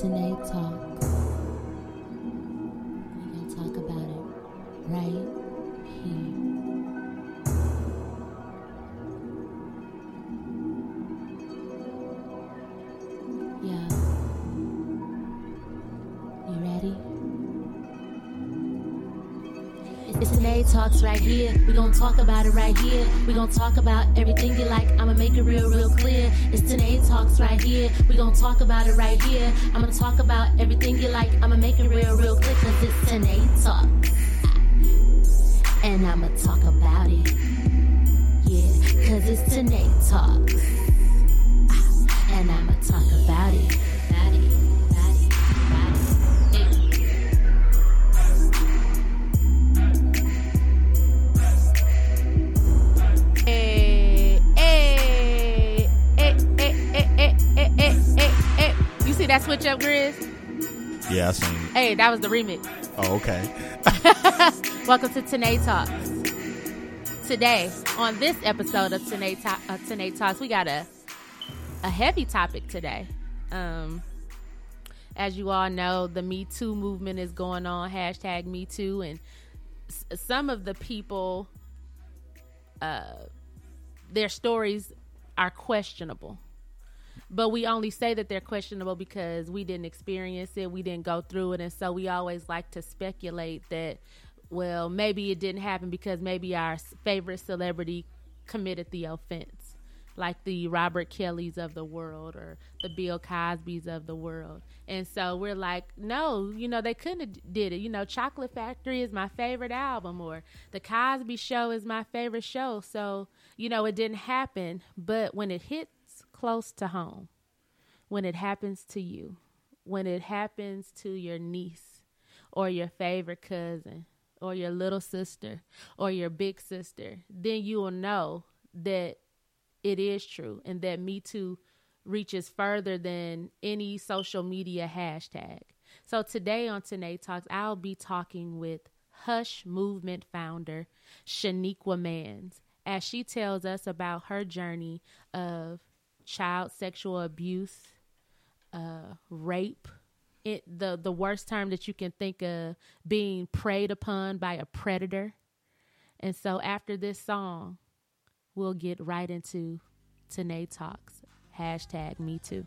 Antoinette Talk. Talks right here. We gonna talk about it right here. We gonna talk about everything you like. I'ma make it real, real clear. It's Tanae Talks right here. We gonna talk about it right here. I'm gonna talk about everything you like. I'ma make it real, real clear. Cause it's Tanae Talks. And I'ma talk about it. Yeah, cause it's Tanae Talks. And I'ma talk see that switch up, Grizz? Yeah, I seen. it. Hey, that was the remix. Oh, okay. Welcome to Tanae Talks. Today, on this episode of Tanae, Ta- uh, Tanae Talks, we got a a heavy topic today. Um, as you all know, the Me Too movement is going on. Hashtag Me Too, and s- some of the people, uh, their stories are questionable. But we only say that they're questionable because we didn't experience it, we didn't go through it, and so we always like to speculate that, well, maybe it didn't happen because maybe our favorite celebrity committed the offense, like the Robert Kellys of the world or the Bill Cosbys of the world. And so we're like, no, you know, they couldn't have did it. You know, Chocolate Factory is my favorite album, or The Cosby Show is my favorite show. So you know, it didn't happen, but when it hits close to home, when it happens to you, when it happens to your niece or your favorite cousin or your little sister or your big sister, then you will know that it is true and that Me Too reaches further than any social media hashtag. So today on Tanae Talks, I'll be talking with Hush Movement founder Shaniqua Mans as she tells us about her journey of child sexual abuse, uh, rape, it the the worst term that you can think of being preyed upon by a predator. And so after this song, we'll get right into Tanae Talks. Hashtag me too.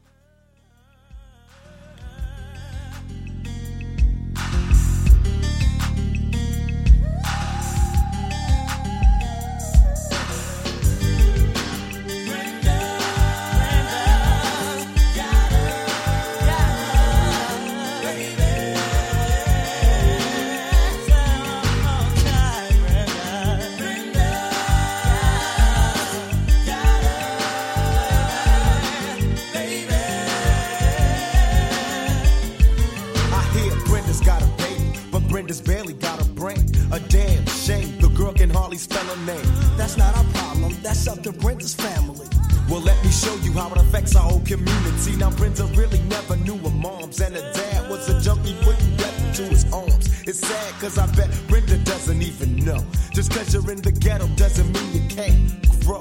Brenda's barely got a brain. A damn shame, the girl can hardly spell her name. That's not our problem. That's up to Brenda's family. Well, let me show you how it affects our whole community. Now, Brenda really never knew her moms, and her dad was a junkie putting death into his arms. It's sad, cause I bet Brenda doesn't even know. Just cause you're in the ghetto doesn't mean you can't grow.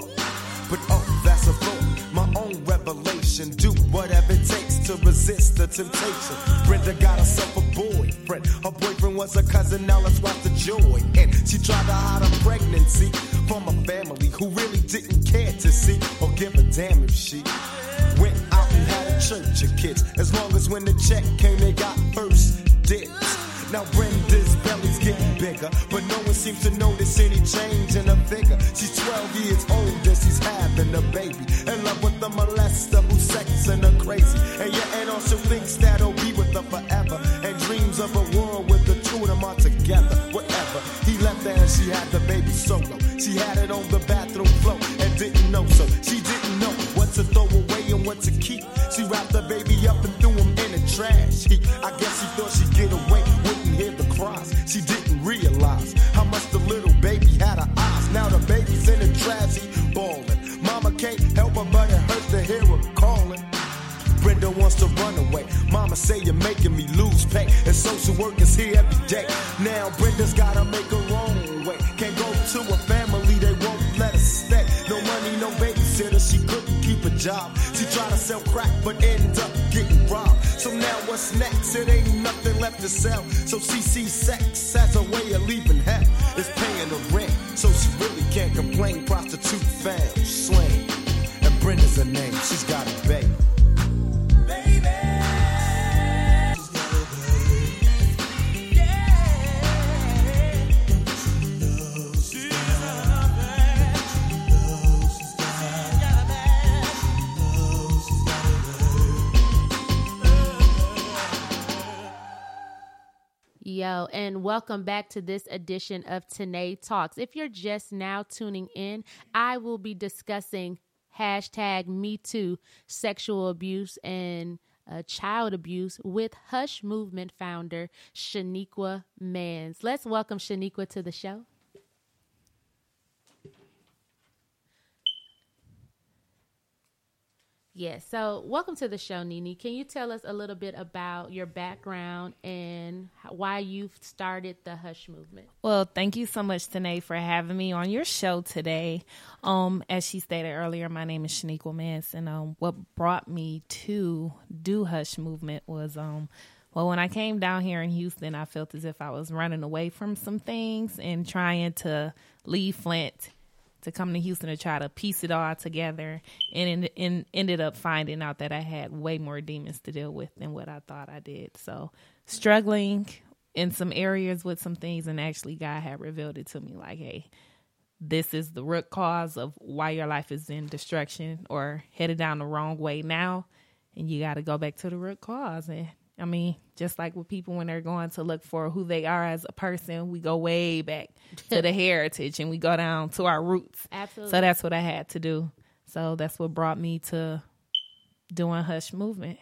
But oh, that's a thought, my revelation. Do whatever it takes to resist the temptation. Brenda got herself a boyfriend. Her boyfriend was a cousin, now let's watch the joy. And she tried to hide her pregnancy from a family who really didn't care to see or give a damn if she went out and had a church of kids. As long as when the check came, they got first dibs. Now Brenda's getting bigger, but no one seems to notice any change in her figure. She's 12 years old and she's having a baby. In love with the molester who's sexing her crazy. And your aunt also thinks that he'll be with her forever. And dreams of a world with the two of them are together. Whatever. He left her and she had the baby solo. She had it on the bathroom floor and didn't know so. She didn't know what to throw away and what to keep. She wrapped the baby up and threw him in the trash heap. I guess she She didn't realize how much the little baby had her eyes. Now the baby's in the trash bawling. Mama can't help her, but it hurts to hear her calling. Brenda wants to run away. Mama say you're making me lose pay. And social work is here every day. Now Brenda's gotta make her own way. Can't go to a family, they won't let her stay. No money, no babysitter, she couldn't keep a job. She tried to sell crack, but ended up getting robbed. So now what's next? It ain't nothing left to sell. So CC sex has a way of leaving hell. It's paying the rent, so she really can't complain. Prostitute found, slain. And Brenda's her name, she's got a baby. Yo, and welcome back to this edition of Tanae Talks. If you're just now tuning in, I will be discussing hashtag Me Too sexual abuse and uh, child abuse with Hush Movement founder Shaniqua Mans. Let's welcome Shaniqua to the show. Yes. So, welcome to the show, Nini. Can you tell us a little bit about your background and why you've started the Hush movement? Well, thank you so much, Tanae, for having me on your show today. Um, as she stated earlier, my name is Shaniqua Mance, and um, what brought me to do Hush movement was um, well, when I came down here in Houston, I felt as if I was running away from some things and trying to leave Flint to come to Houston to try to piece it all together, and, in, ended up finding out that I had way more demons to deal with than what I thought I did. So struggling in some areas with some things, and actually God had revealed it to me like, hey. This is the root cause of why your life is in destruction or headed down the wrong way now, and you got to go back to the root cause. And I mean, just like with people when they're going to look for who they are as a person, we go way back to the heritage and we go down to our roots. Absolutely. So that's what I had to do. So that's what brought me to doing Hush Movement.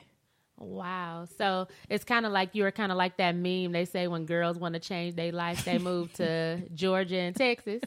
Wow. So it's kind of like you were kind of like that meme. They say when girls want to change their life, they move to Georgia and Texas.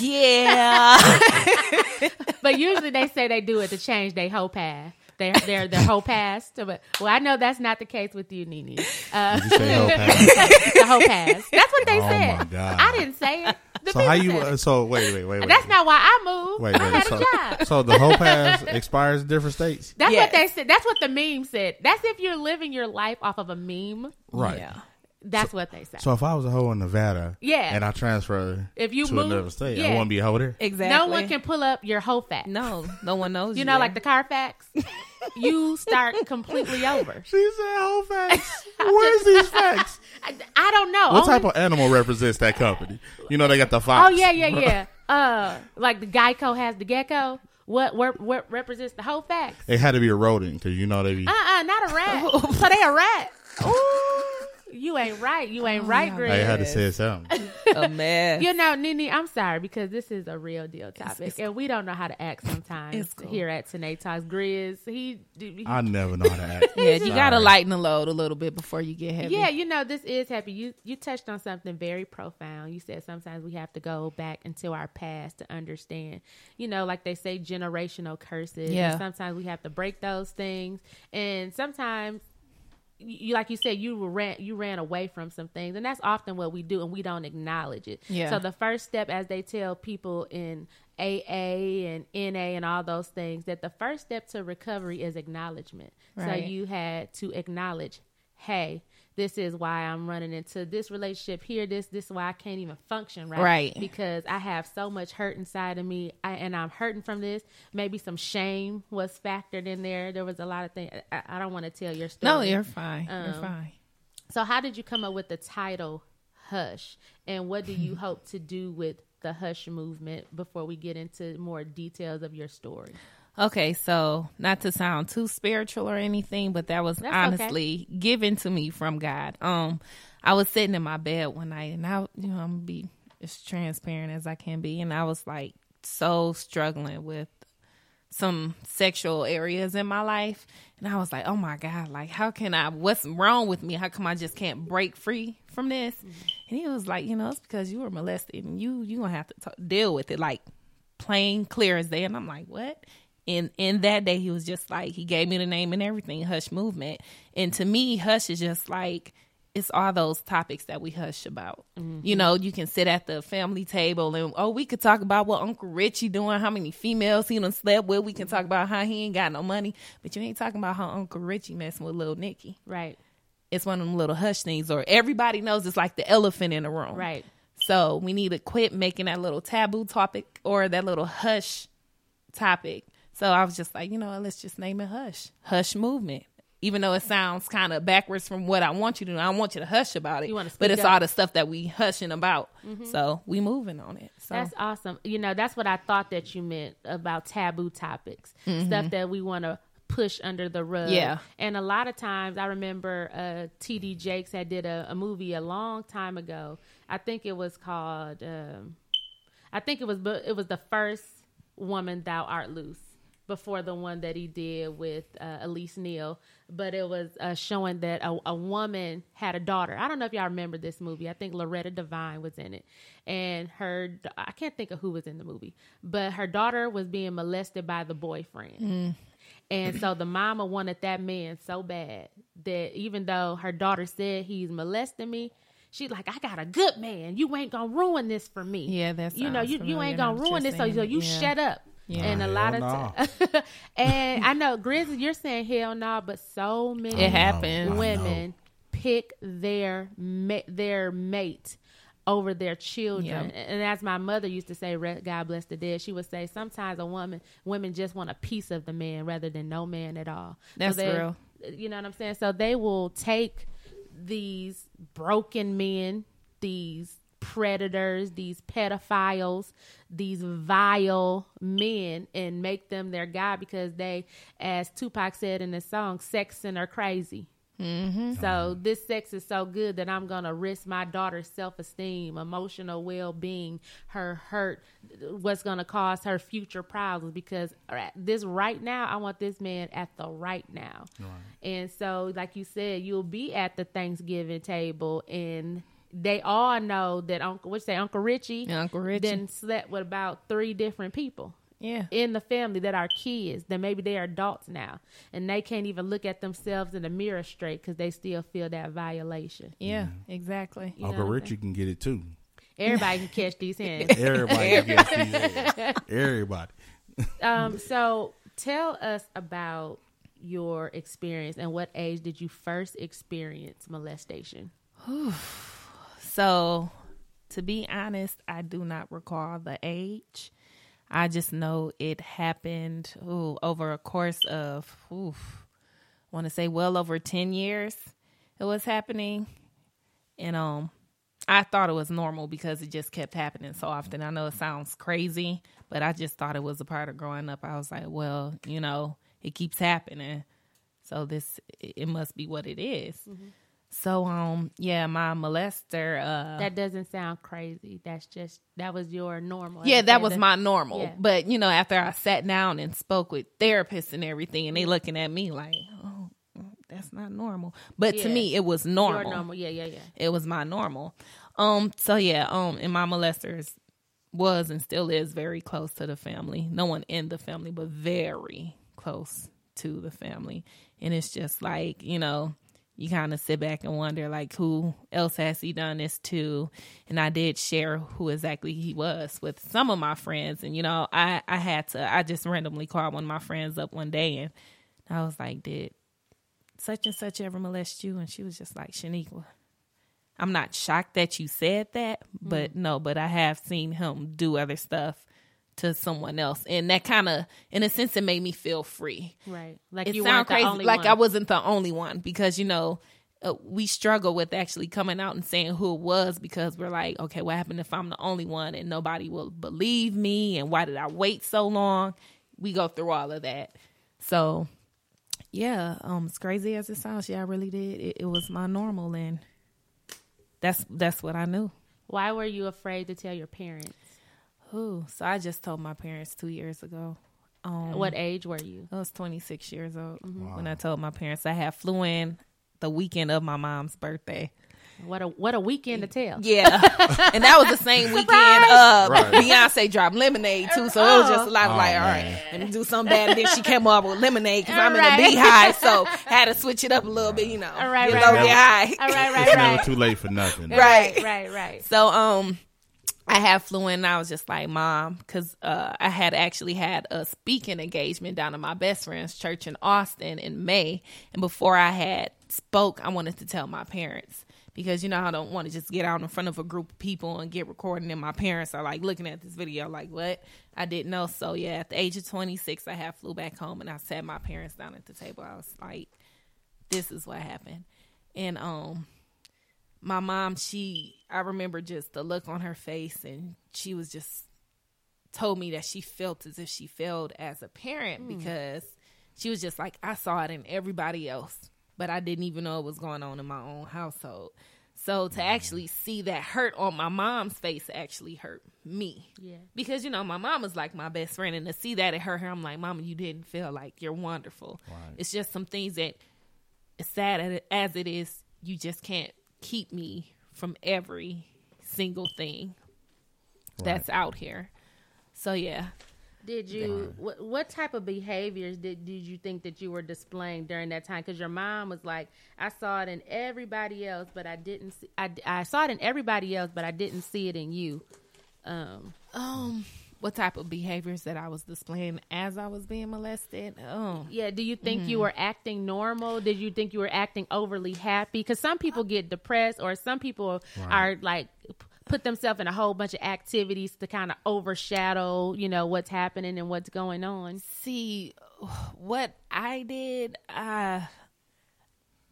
Yeah. but usually they say they do it to change their whole path. Their their their whole past. But well, I know that's not the case with you, Nini. Uh, Did you say whole pass? the whole past. That's what they Oh, said. my God. I didn't say it. The So how you? said it. Uh, so wait, wait, wait, wait. That's not why I moved. Wait, I wait. had So, a job. so the whole pass expires in different states, That's Yes. what they said. That's what the meme said. That's if you're living your life off of a meme. right? Yeah. That's what they say. So if I was a hoe in Nevada, Yeah. and I transfer If you to move- another state, yeah. I want to be a hoe there. Exactly. no one can pull up your whole fact. No, no one knows. You know, like the Carfax, you start completely over. She said whole facts. Where's these facts? I, I don't know. What Only- type of animal represents that company? You know, they got the fox. Oh yeah, yeah, yeah. Uh, like the Geico has the gecko. What what, what represents the whole facts? It had to be a rodent because you know they be. Uh uh not a rat. so they a rat. Ooh, you ain't right. You ain't oh, right, Greg. I had to say something. a mess. You know, Nini, I'm sorry because this is a real deal topic, and we don't know how to act sometimes cool. here at Tanae Talks. Grizz, he, he I never know how to act. yeah, you gotta lighten the load a little bit before you get heavy. Yeah, you know, this is happy. You you touched on something very profound. You said sometimes we have to go back into our past to understand. You know, like they say, generational curses. Yeah. Sometimes we have to break those things, and sometimes. You like you said, you ran you ran away from some things, and that's often what we do, and we don't acknowledge it. Yeah. So the first step, as they tell people in AA and NA and all those things, that the first step to recovery is acknowledgement. So you had to acknowledge, hey, this is why I'm running into this relationship here. This this is why I can't even function right, Right. Because I have so much hurt inside of me, I, and I'm hurting from this. Maybe some shame was factored in there. There was a lot of things. I, I don't want to tell your story. No, you're fine. you're Um, fine. So, how did you come up with the title Hush? And what do you hope to do with the Hush movement before we get into more details of your story? Okay, so not to sound too spiritual or anything, but that was That's okay. honestly given to me from God. Um, I was sitting in my bed one night, and I, you know, I'm gonna be as transparent as I can be, and I was like so struggling with some sexual areas in my life, and I was like, oh my God, like how can I? What's wrong with me? How come I just can't break free from this? And he was like, you know, it's because you were molested, and you you gonna have to t- deal with it, like plain clear as day. And I'm like, what? And in that day, he was just like, he gave me the name and everything, Hush Movement. And to me, Hush is just like, it's all those topics that we hush about. Mm-hmm. You know, you can sit at the family table and oh, we could talk about what Uncle Richie doing, how many females he done slept with. We can talk about how he ain't got no money, but you ain't talking about how Uncle Richie messing with little Nikki. Right. It's one of them little hush things, or everybody knows it's like the elephant in the room. Right. So we need to quit making that little taboo topic or that little hush topic. So I was just like, you know, let's just name it hush. Hush movement. Even though it sounds kind of backwards from what I want you to do, I don't want you to hush about it. But it's up. Mm-hmm. all the stuff that we hushing about. So we moving on it. So That's awesome. You know, that's what I thought that you meant about taboo topics, stuff that we want to push under the rug. Mm-hmm. Yeah. And a lot of times, I remember uh, T.D. Jakes had did a, a movie a long time ago. I think it was called. Um, I think it was. It was the first woman thou art loose before the one that he did with uh, Elise Neal, but it was uh, showing that a, a woman had a daughter. I don't know if y'all remember this movie. I think Loretta Devine was in it, and her I can't think of who was in the movie, but her daughter was being molested by the boyfriend. And so the mama wanted that man so bad that even though her daughter said he's molesting me, she's like, I got a good man. You ain't gonna ruin this for me. Yeah, that's you know you, you ain't gonna ruin this. So, so you Yeah. shut up. Yeah. And a Hell lot of nah. times, and I know Grizzly, you're saying hell no, but so many it happens. Women pick their ma- their mate over their children. Yep. And as my mother used to say, God bless the dead, she would say sometimes a woman women just want a piece of the man rather than no man at all. That's they, real. You know what I'm saying? So they will take these broken men, these predators, these pedophiles, these vile men and make them their God because they, as Tupac said in the song, sexing are crazy. Mm-hmm. So this sex is so good that I'm gonna risk my daughter's self esteem, emotional well being, her hurt, what's gonna cause her future problems. Because this right now, I want this man at the right now. And so, like you said, you'll be at the Thanksgiving table, and they all know that Uncle, what you say, Uncle Richie, Yeah, Uncle Richie. then slept with about three different people Yeah. in the family that are kids that maybe they are adults now and they can't even look at themselves in the mirror straight because they still feel that violation Yeah, exactly. You Uncle Richie can get it too. everybody can catch these hands Everybody can get these. Everybody. um so tell us about your experience and what age did you first experience molestation So, to be honest, I do not recall the age. I just know it happened ooh, over a course of, oof, I want to say well over 10 years it was happening. And um, I thought it was normal because it just kept happening so often. I know it sounds crazy, but I just thought it was a part of growing up. I was like, well, you know, it keeps happening. So this, it must be what it is. So um yeah, my molester uh that doesn't sound crazy that's just that was your normal yeah, that was my normal. Yeah. But you know, after I sat down and spoke with therapists and everything and they looking at me like, "Oh, that's not normal." But to me it was your normal. normal yeah yeah yeah It was my normal. Um so yeah, um and my molesters was and still is very close to the family. No one in the family, but very close to the family. And it's just like, you know, you kind of sit back and wonder like who else has he done this to? And i did share who exactly he was with some of my friends. And you know i i had to i just randomly called one of my friends up one day and i was like did such and such ever molest you? And she was just like shaniqua i'm not shocked that you said that but mm. no but i have seen him do other stuff to someone else. And that kind of in a sense it made me feel free. Right. Like it you sound crazy the only like one. i wasn't the only one because you know uh, we struggle with actually coming out and saying who it was because we're like okay what happened if i'm the only one and nobody will believe me? And why did i wait so long? We go through all of that. So yeah um as crazy as it sounds yeah i really did. It, it was my normal and that's that's what i knew. Why were you afraid to tell your parents Ooh, so i just told my parents two years ago um what age were you I was 26 years old when I told my parents I had flew in the weekend of my mom's birthday. What a what a weekend to tell. Yeah, and that was the same weekend. Uh, Right. Beyonce dropped Lemonade too, so it was just a lot of Oh, like, all man. right, let me do something bad. And then she came up with Lemonade because I'm in Right. the beehive, so had to switch it up a little bit, you know. All right, get right, low, right. get high. All right, right, It's right. never too late for nothing. Right. right, right. So um I had flew in and I was just like, Mom, because uh, I had actually had a speaking engagement down at my best friend's church in Austin in May. And before I had spoke, I wanted to tell my parents because, you know, I don't want to just get out in front of a group of people and get recording. And my parents are like looking at this video like, what? I didn't know. So, yeah, at the age of 26, I had flew back home and I sat my parents down at the table. I was like, this is what happened. And, um, my mom, she, I remember just the look on her face, and she was just told me that she felt as if she failed as a parent hmm. because she was just like, I saw it in everybody else, but I didn't even know it was going on in my own household. So to mm. actually see that hurt on my mom's face actually hurt me. Yeah. Because, you know, my mom was like my best friend, and to see that it hurt her, I'm like, Mama, you didn't feel like you're wonderful. It's just some things that, as sad as it is, you just can't keep me from every single thing that's out here. So yeah. Did you what, what type of behaviors did did you think that you were displaying during that time? Because your mom was like, I saw it in everybody else, but I didn't. See, I I saw it in everybody else, but I didn't see it in you. Um, Um, what type of behaviors that I was displaying as I was being molested? Oh, yeah. Do you think you mm-hmm. were acting normal? Did you think you were acting overly happy? Because some people get depressed, or some people are like put themselves in a whole bunch of activities to kind of overshadow, you know, what's happening and what's going on. see what I did. I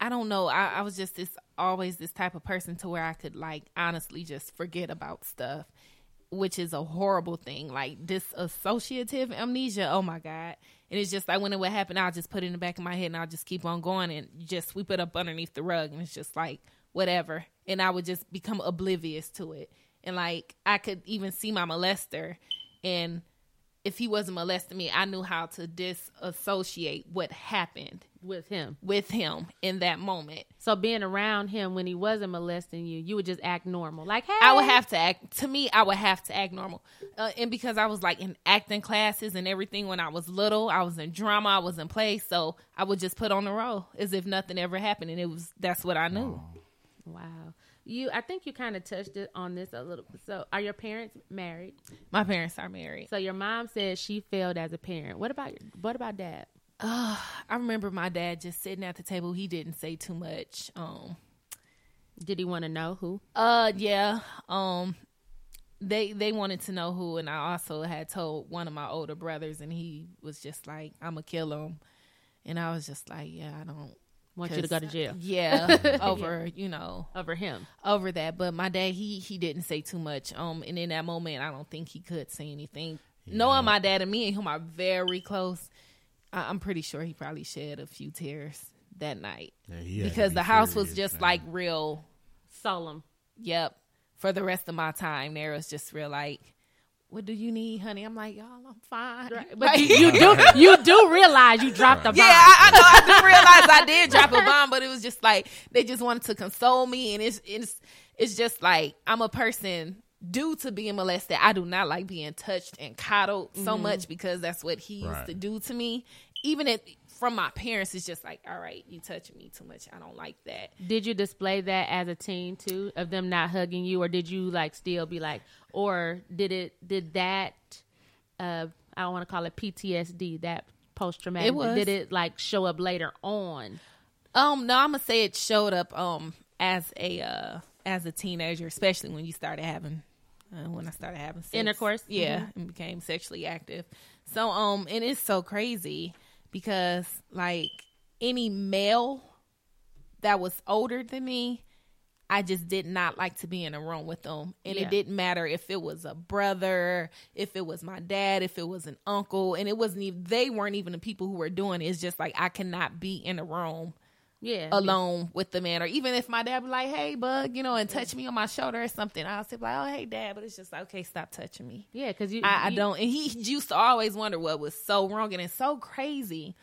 I don't know. I, I was just this always this type of person to where I could like honestly just forget about stuff, which is a horrible thing. Like this associative amnesia. Oh my god! And it's just like when it would happen, I'll just put it in the back of my head and I'll just keep on going and just sweep it up underneath the rug, and it's just like whatever. And I would just become oblivious to it. And like I could even see my molester and if he wasn't molesting me, I knew how to disassociate what happened with him. with him in that moment. So being around him when he wasn't molesting you, you would just act normal. Like, hey, I would have to act. To me, I would have to act normal, uh, and because I was like in acting classes and everything when I was little, I was in drama, I was in play, so I would just put on the role as if nothing ever happened, and it was that's what I knew. Wow. You, I think you kind of touched it on this a little. So, are your parents married? My parents are married. So your mom said she failed as a parent. What about what about dad? I remember my dad just sitting at the table. He didn't say too much. Um, Did he want to know who? Uh yeah. Um they they wanted to know who and I also had told one of my older brothers and he was just like, I'ma kill him and I was just like, Yeah, I don't Want you to go to jail Yeah. Over, you know, over him? over that. But my dad he he didn't say too much. Um and in that moment I don't think he could say anything. Knowing my dad and me and him are very close, I, I'm pretty sure he probably shed a few tears that night. Yeah, he had to because be the house was just man. like real Solemn. Yep. For the rest of my time there was just real like, what do you need, honey? I'm like, y'all, I'm fine. But you, you do you do realize you dropped a bomb. Yeah, I, I know. I do realize I did drop a bomb, but it was just like they just wanted to console me, and it's it's it's just like I'm a person due to being molested. I do not like being touched and coddled so mm-hmm. much because that's what he used Right. to do to me. Even if from my parents, it's just like, all right, you touching me too much. I don't like that. Did you display that as a teen too, of them not hugging you, or did you like still be like, or did it did that? Uh, I don't want to call it PTSD. That post traumatic. It was. Did it like show up later on? Um, no, I'm gonna say it showed up um as a uh as a teenager, especially when you started having uh, when I started having sex. Intercourse? Yeah, and became sexually active. So um, and it's so crazy because like any male that was older than me, I just did not like to be in a room with them. And Yeah. it didn't matter if it was a brother, if it was my dad, if it was an uncle, and it wasn't even they weren't even the people who were doing it. It's just like I cannot be in a room Yeah, alone with the man, or even if my dad be like, "Hey, bug," you know, and touch me on my shoulder or something, I'll say like, "Oh, hey, dad," but it's just like, okay, stop touching me. Yeah, because you, I, I don't, and he used to always wonder what was so wrong, and it's so crazy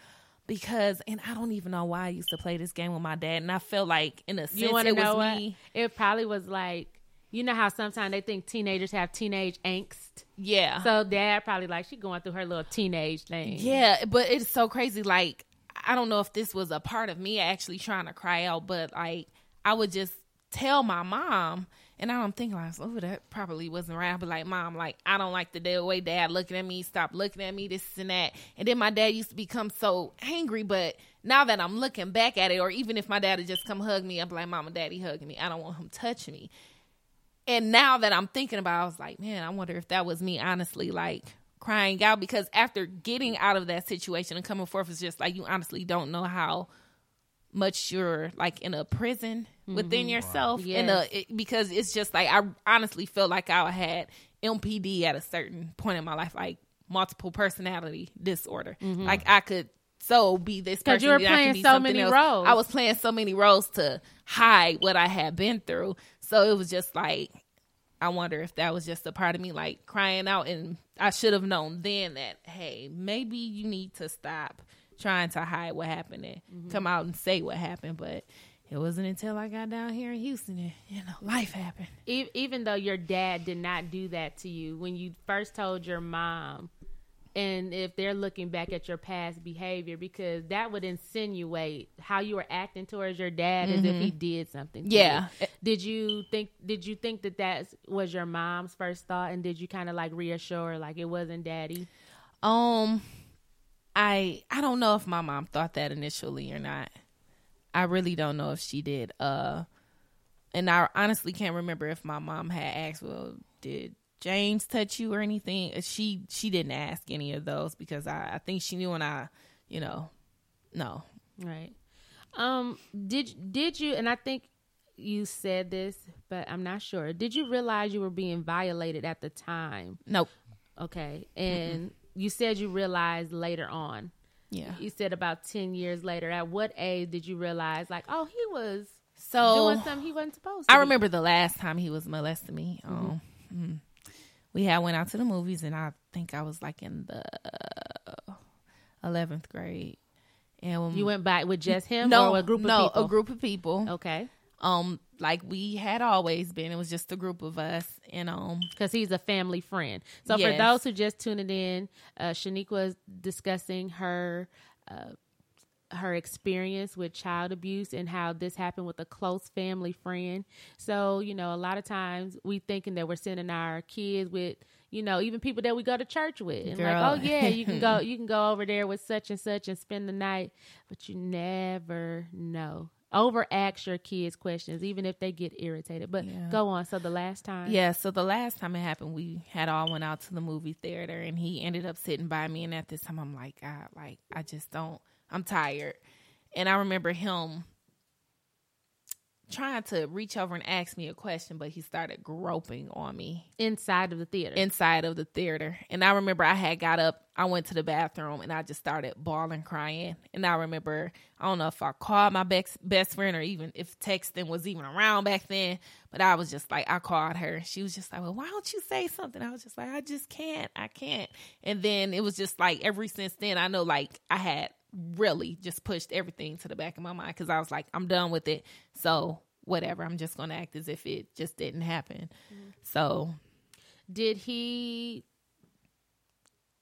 because and I don't even know why I used to play this game with my dad, and I felt like in a sense You want to it know was what? me. It probably was like you know how sometimes they think teenagers have teenage angst. Yeah, So dad probably like she going through her little teenage thing. Yeah, but it's so crazy. Like, I don't know if this was a part of me actually trying to cry out, but like, I would just tell my mom, and I'm thinking, like, oh, that probably wasn't right. I'd like, Mom, like, I don't like the day- way dad looking at me, stop looking at me, this and that. And then my dad used to become so angry, but now that I'm looking back at it, or even if my dad had just come hug me, be like, and Daddy hugging me. I don't want him touching me. And now that I'm thinking about, it, I was like, man, I wonder if that was me honestly like crying out because after getting out of that situation and coming forth, it's just like you honestly don't know how much you're like in a prison within mm-hmm. yourself. And uh, Yes. it, because it's just like I honestly felt like I had MPD at a certain point in my life, like multiple personality disorder. Mm-hmm. Like I could so be this person. you were then I could playing so many else. roles. I was playing so many roles to hide what I had been through. So it was just like I wonder if that was just a part of me like crying out and I should have known then that hey, maybe you need to stop trying to hide what happened and Mm-hmm. come out and say what happened, but it wasn't until I got down here in Houston and you know, life happened. Even though your dad did not do that to you when you first told your mom and if they're looking back at your past behavior because that would insinuate how you were acting towards your dad as if he did something to Mm-hmm. Yeah. you. did you think did you think that that was your mom's first thought and did you kind of like reassure like it wasn't daddy Um, I I don't know if my mom thought that initially or not. I really don't know if she did. Uh, and I honestly can't remember if my mom had asked, "Well, did James touch you or anything?" Uh, She she didn't ask any of those because I I think she knew when I, you know, no. Right. Um did did you and I think you said this, but I'm not sure. Did you realize you were being violated at the time? Nope. Okay. And you said you realized later on. Yeah. You said about 10 years later. At what age did you realize like, oh, he was So doing something he wasn't supposed to? I be? remember the last time he was molesting me. Um, mm. We had went out to the movies, and I think I was like in the eleventh grade. And when You went back with just him no or a group of no people? a group of people. Okay. Um, like we had always been. It was just a group of us, and um, because he's a family friend. So for those who just tuned in, uh, Shaniqua was discussing her uh, her experience with child abuse and how this happened with a close family friend. So you know, a lot of times we thinking that we're sending our kids with you know even people that we go to church with, and Girl. like, oh yeah, you can go you can go over there with such and such and spend the night, but you never know. Over ask your kids questions, even if they get irritated. But Yeah. go on. So the last time, Yeah, so the last time it happened, we had all went out to the movie theater, and he ended up sitting by me. And at this time, I'm like, God, like I just don't. I'm tired, and I remember him trying to reach over and ask me a question, but he started groping on me inside of the theater. inside of the theater. And I remember I had got up, I went to the bathroom, and I just started bawling, crying. And I remember, I don't know if I called my best best friend or even if texting was even around back then, but I was just like, I called her. She was just like, Well, why don't you say something? I was just like, I just can't, I can't. And then it was just like, ever since then, I know like I had really just pushed everything to the back of my mind because I was like, I'm done with it. So whatever, I'm just gonna act as if it just didn't happen. Mm-hmm. So Did he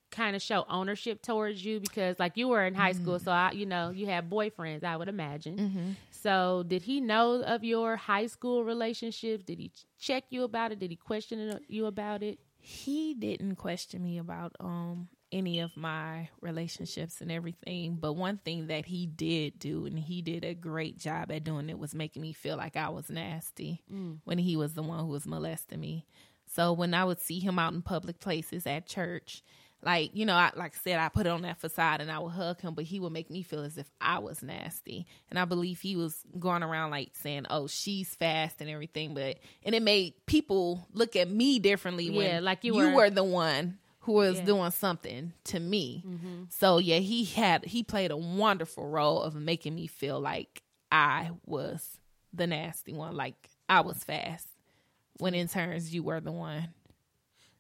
kind of show ownership towards you? Because like you were in high school mm-hmm. so I, you know you had boyfriends i would imagine. Mm-hmm. So did he know of your high school relationships did he check you about it? Did he question you about it? He didn't question me about um any of my relationships and everything but one thing that he did do and he did a great job at doing it was making me feel like i was nasty mm. when he was the one who was molesting me. So when i would see him out in public places at church like you know I, like i said i put on that facade and i would hug him but he would make me feel as if i was nasty. And i believe he was going around like saying oh she's fast and everything but and it made people look at me differently Yeah, when like you you were- were the one who was Yeah. Mm-hmm. doing something to me so yeah he had he played a wonderful role of making me feel like i was the nasty one like i was fast when in turns you were the one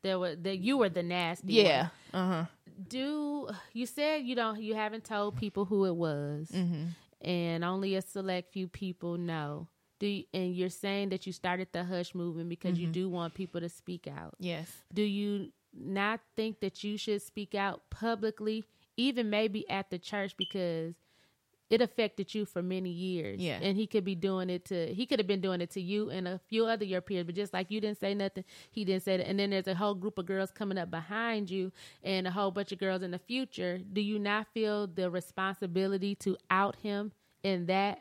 there was that you were the nasty yeah uh-huh do you said you don't you haven't told people who it was Mm-hmm. and only a select few people know do you, and you're saying that you started the hush movement because Mm-hmm. you do want people to speak out Yes. do you not think that you should speak out publicly even maybe at the church because it affected you for many years. Yeah. and he could be doing it to he could have been doing it to you and a few other your peers but just like you didn't say nothing he didn't say that. And then there's a whole group of girls coming up behind you and a whole bunch of girls in the future. Do you not feel the responsibility to out him in that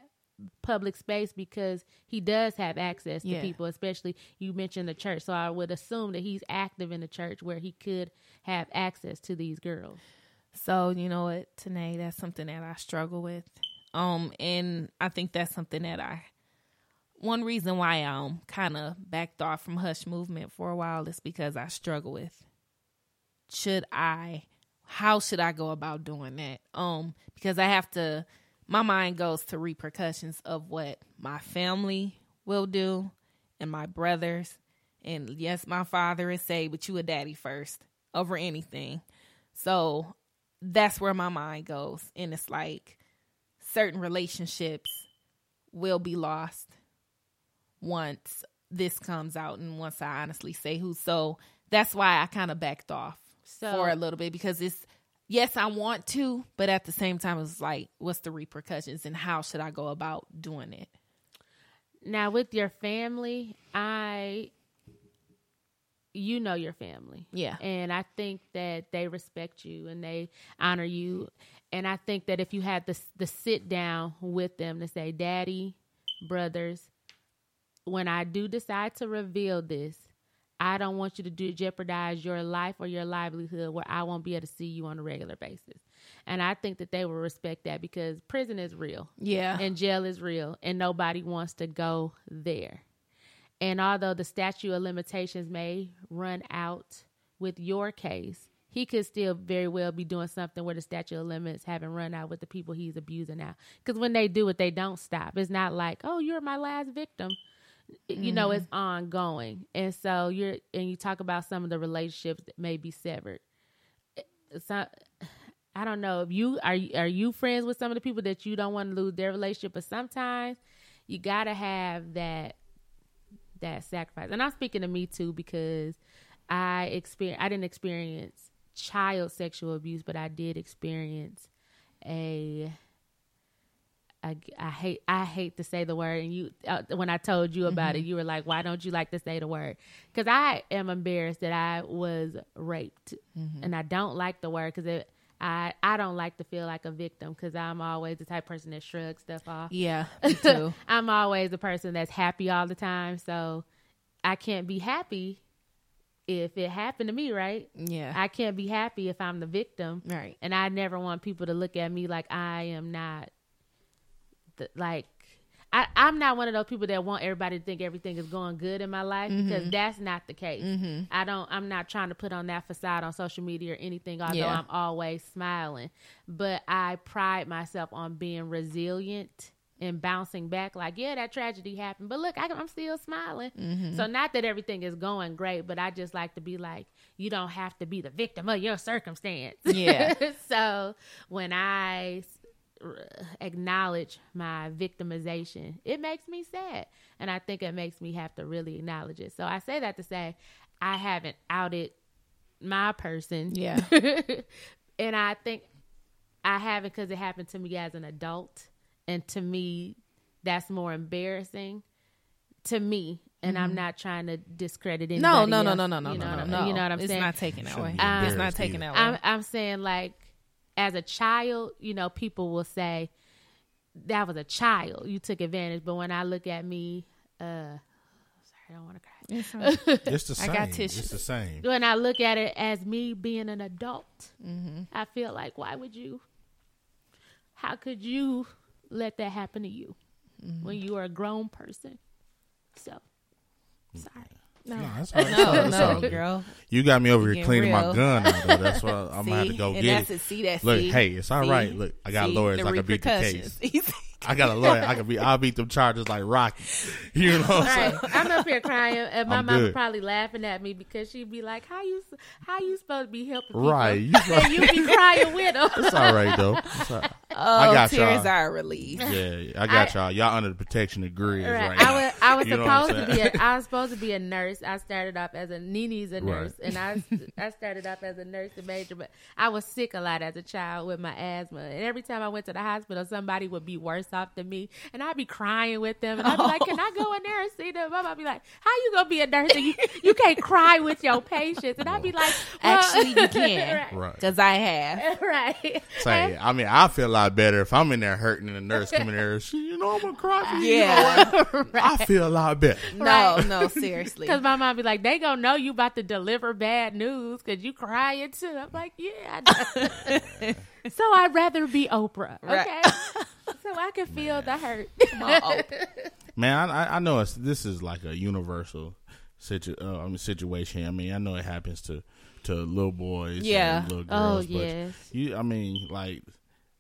public space because he does have access to Yeah. people especially you mentioned the church so i would assume that he's active in the church where he could have access to these girls So you know what, Tanae, that's something that I struggle with. Um, and I think that's something that I one reason why I um kind of backed off from Hush movement for a while is because I struggle with should I how should I go about doing that? Um, because I have to my mind goes to repercussions of what my family will do and my brothers. And yes, my father is saved, but you a daddy first over anything. So that's where my mind goes. And it's like certain relationships will be lost once this comes out and once I honestly say who. So that's why I kind of backed off So- for a little bit because it's yes, I want to, but at the same time it's like what's the repercussions and how should I go about doing it? now with your family i you know your family Yeah. and i think that they respect you and they honor you and i think that if you had the the sit down with them to say daddy brothers when i do decide to reveal this i don't want you to do jeopardize your life or your livelihood where i won't be able to see you on a regular basis and i think that they will respect that because prison is real Yeah. and jail is real and nobody wants to go there. And although the statute of limitations may run out with your case, he could still very well be doing something where the statute of limits haven't run out with the people he's abusing now. Because when they do it, they don't stop. It's not like, oh, you're my last victim. You know, it's mm-hmm. ongoing. And so you're, and you talk about some of the relationships that may be severed. Eh, so, I don't know if you are are you friends with some of the people that you don't want to lose their relationship, but sometimes you gotta have that that sacrifice. And I'm speaking to me too because I experience I didn't experience child sexual abuse, but I did experience a I, I hate I hate to say the word and you uh, when I told you about it you were like why don't you like to say the word cuz I am embarrassed that I was raped and I don't like the word cuz it I I don't like to feel like a victim cuz I'm always the type of person that shrugs stuff off Yeah. Me too. I'm always the person that's happy all the time so I can't be happy if it happened to me right yeah. I can't be happy if I'm the victim right. and I never want people to look at me like I am not like I, I'm not one of those people that want everybody to think everything is going good in my life mm-hmm. because that's not the case. Mm-hmm. I don't. I'm not trying to put on that facade on social media or anything. Although Yeah. I'm always smiling, but I pride myself on being resilient and bouncing back. Like, yeah, that tragedy happened, but look, I, I'm still smiling. Mm-hmm. So not that everything is going great, but I just like to be like, you don't have to be the victim of your circumstance. Yeah. so when I acknowledge my victimization, it makes me sad. And I think it makes me have to really acknowledge it. So I say that to say I haven't outed my person. Yeah. and I think I haven't because it happened to me as an adult. And to me, that's more embarrassing to me. And I'm not trying to discredit anybody. Mm-hmm. No, no, no, else. no, no, no, You know no, what no. You know what I'm it's saying? not taken that way. Shouldn't it's not embarrassed taken that way. I'm, I'm saying like as a child, you know, people will say that was a child. You took advantage. But when I look at me, uh, sorry, I don't want to cry. It's fine. It's the I same. got tissue. It's the same. When I look at it as me being an adult, Mm-hmm. I feel like why would you? How could you let that happen to you Mm-hmm. when you are a grown person? So sorry. No, No, that's all, no, that's no, all good. girl. You got me over here Getting cleaning my gun out though. That's why I'm gonna have to go and get that's it. it. See that? Look, see? hey, it's all See? right. Look, I got See? lawyers. The I can beat the case. I got a lawyer. I can be. I'll beat them charges like Rocky. You know what I'm saying? Right. I'm up here crying, and my I'm mama good. probably laughing at me because she'd be like, "How you, how you supposed to be helping people? Right. You and you be crying with them." It's all right though. It's all right. Oh, I got tears y'all. are a relief. Yeah, I got I- y'all. Y'all under the protection of Grizz right, Right. now. I was I was You know what I'm supposed to be saying? a, I was supposed to be a nurse. I started off as a Nini's a Right. nurse, and I I started off as a nurse and major, but I was sick a lot as a child with my asthma, and every time I went to the hospital, somebody would be worse off than me, and I'd be crying with them, and I'd be like, oh. "Can I go in there and see them?" I'd be like, "How you gonna be a nurse and you you can't cry with your patients?" And I'd be like, well, Actually, you can. right. Right. Because I have. right. Say, I mean, I feel a lot better if I'm in there hurting and the nurse coming there. She, you know, I'm gonna cry for you. Yeah. I feel a lot better. No, Right. no, seriously. Because my mom be like, they gonna know you about to deliver bad news because you crying too. I'm like, yeah. I know. So I'd rather be Oprah, Right. okay? so I can feel the hurt. Oh, Man, I, I know it's this is like a universal situ, uh, I mean, situation. I mean, I know it happens to to little boys, Yeah. and little Oh, girls. but yes. you, I mean, like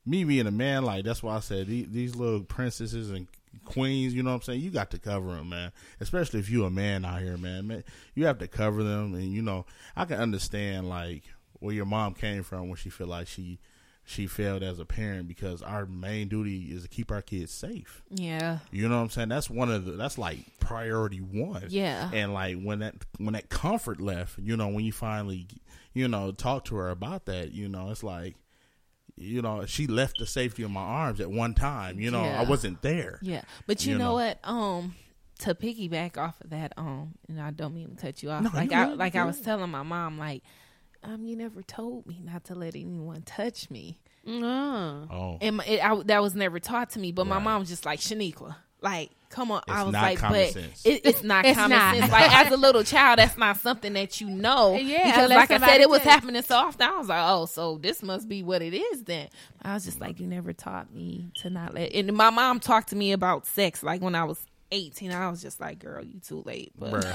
me being a man, like that's why I said these, these little princesses and queens. You know what I'm saying? You got to cover them, man. Especially if you a man out here, man. man you have to cover them, and you know, I can understand like where your mom came from when she feel like she she failed as a parent because our main duty is to keep our kids safe. yeah. You know what I'm saying? That's one of the that's like priority one. Yeah. And like when that when that comfort left, you know, when you finally you know talk to her about that, you know, it's like you know, she left the safety of my arms at one time. You know, Yeah. I wasn't there. Yeah. But you, You know, know. what? Um, to piggyback off of that, um, and I don't mean to cut you off. No, like I like I was telling my mom, like, um, you never told me not to let anyone touch me. Mm. Oh. And my, it, I, that was never taught to me. But my mom was just like, Shaniqua, like, come on. I was not like, but sense. It, it's not It's common not. sense. Like as a little child, that's not something that you know. Yeah, because like I said, somebody it was tell happening so often. I was like, oh, so this must be what it is then. I was just like, you never taught me to not let. And my mom talked to me about sex like when I was. 18 I was just like girl you too late but Bruh.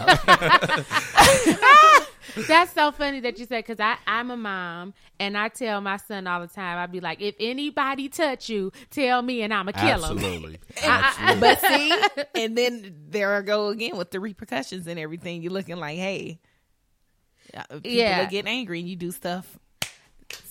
That's so funny that you said because I I'm a mom and I tell my son all the time. I'd be like, if anybody touch you, tell me and I'ma kill him. Absolutely. Absolutely. but see and then there I go again with the repercussions and everything you're looking like hey uh, people Yeah. are getting angry and you do stuff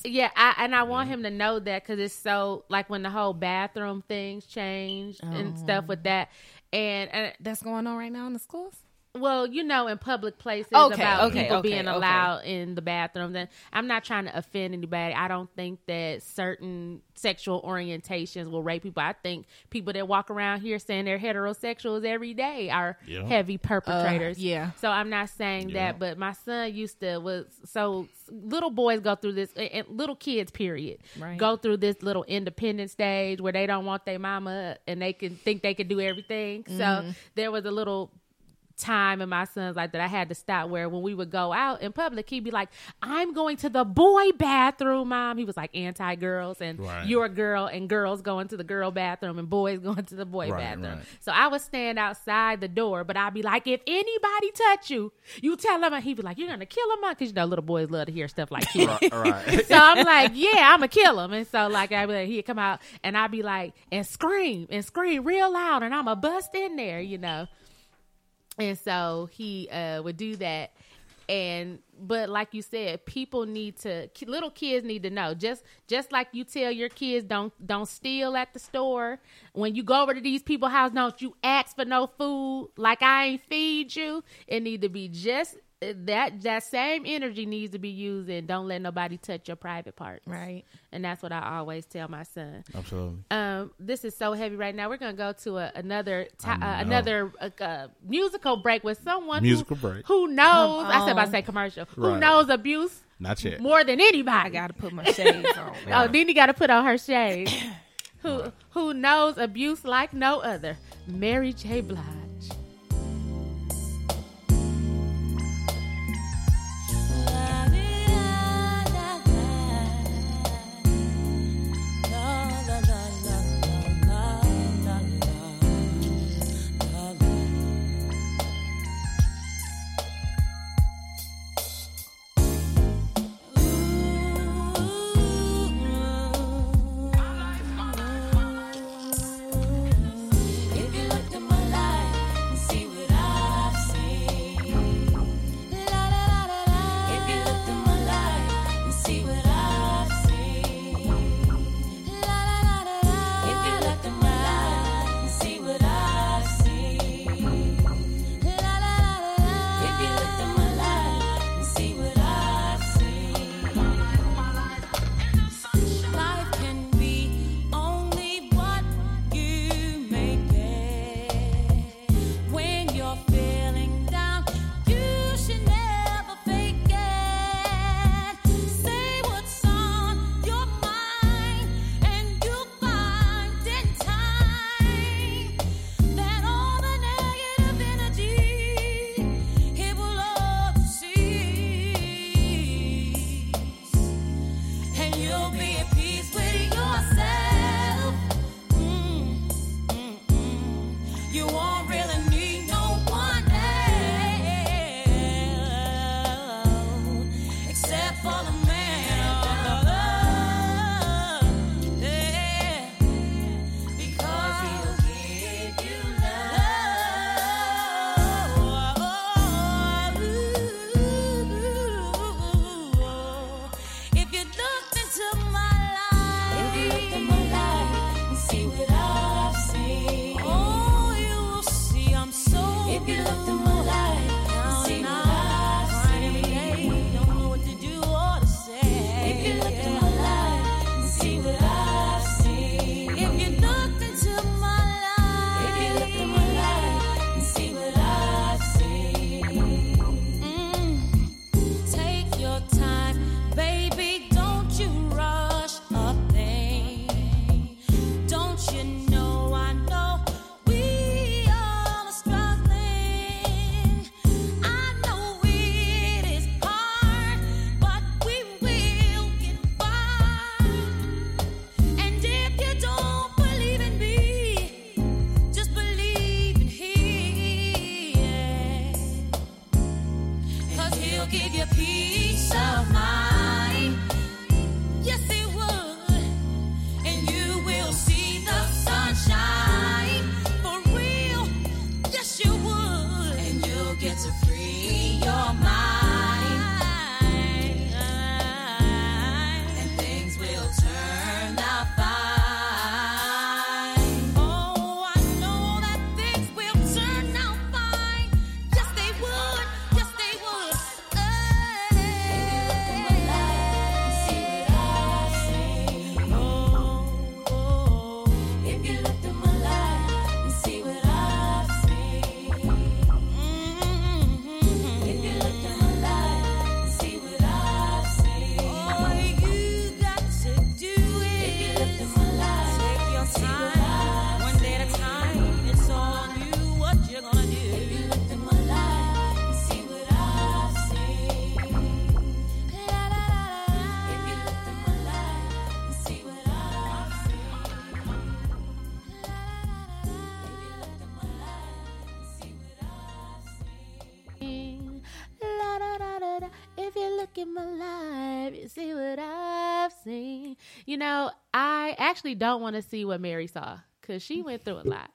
Yeah, I, and I want him to know that because it's so like when the whole bathroom things changed and stuff with that, and, and that's going on right now in the schools well, you know, in public places Okay, about okay, people okay, being okay. allowed in the bathroom. and I'm not trying to offend anybody. I don't think that certain sexual orientations will rape people. I think people that walk around here saying they're heterosexuals every day are Yeah. heavy perpetrators. Uh, yeah. So I'm not saying Yeah. that, but my son used to was so little boys go through this, and little kids, period, Right. go through this little independent stage where they don't want their mama and they can think they can do everything. Mm-hmm. So there was a little time in my son's life that I had to stop where when we would go out in public, he'd be like, I'm going to the boy bathroom, mom. He was like anti girls and Right. you're a girl and girls going to the girl bathroom and boys going to the boy Right, bathroom. right. So I would stand outside the door, but I'd be like, if anybody touch you, you tell them. He'd be like, you're going to kill him, because you know little boys love to hear stuff like right. So I'm like, yeah, I'm gonna kill him. And so like be like, he'd come out and I'd be like, and scream and scream real loud, and I'm gonna bust in there, you know. And so he uh, would do that. And but like you said, people need to little kids need to know just just like you tell your kids don't don't steal at the store. When you go over to these people's house, don't you ask for no food like I ain't feed you. It need to be just that that same energy needs to be used and don't let nobody touch your private parts. Right. And that's what I always tell my son. Absolutely. Um, this is so heavy right now. We're gonna go to a, another ti uh, another uh, uh, musical break with someone Musical who, break. who knows. I said on. about to say commercial. Who knows abuse Not yet. more than anybody? I gotta put my shades on Oh, Nene got to put on her shades. who who knows abuse like no other? Mary J. Blige. Actually don't want to see what Mary saw because she went through a lot.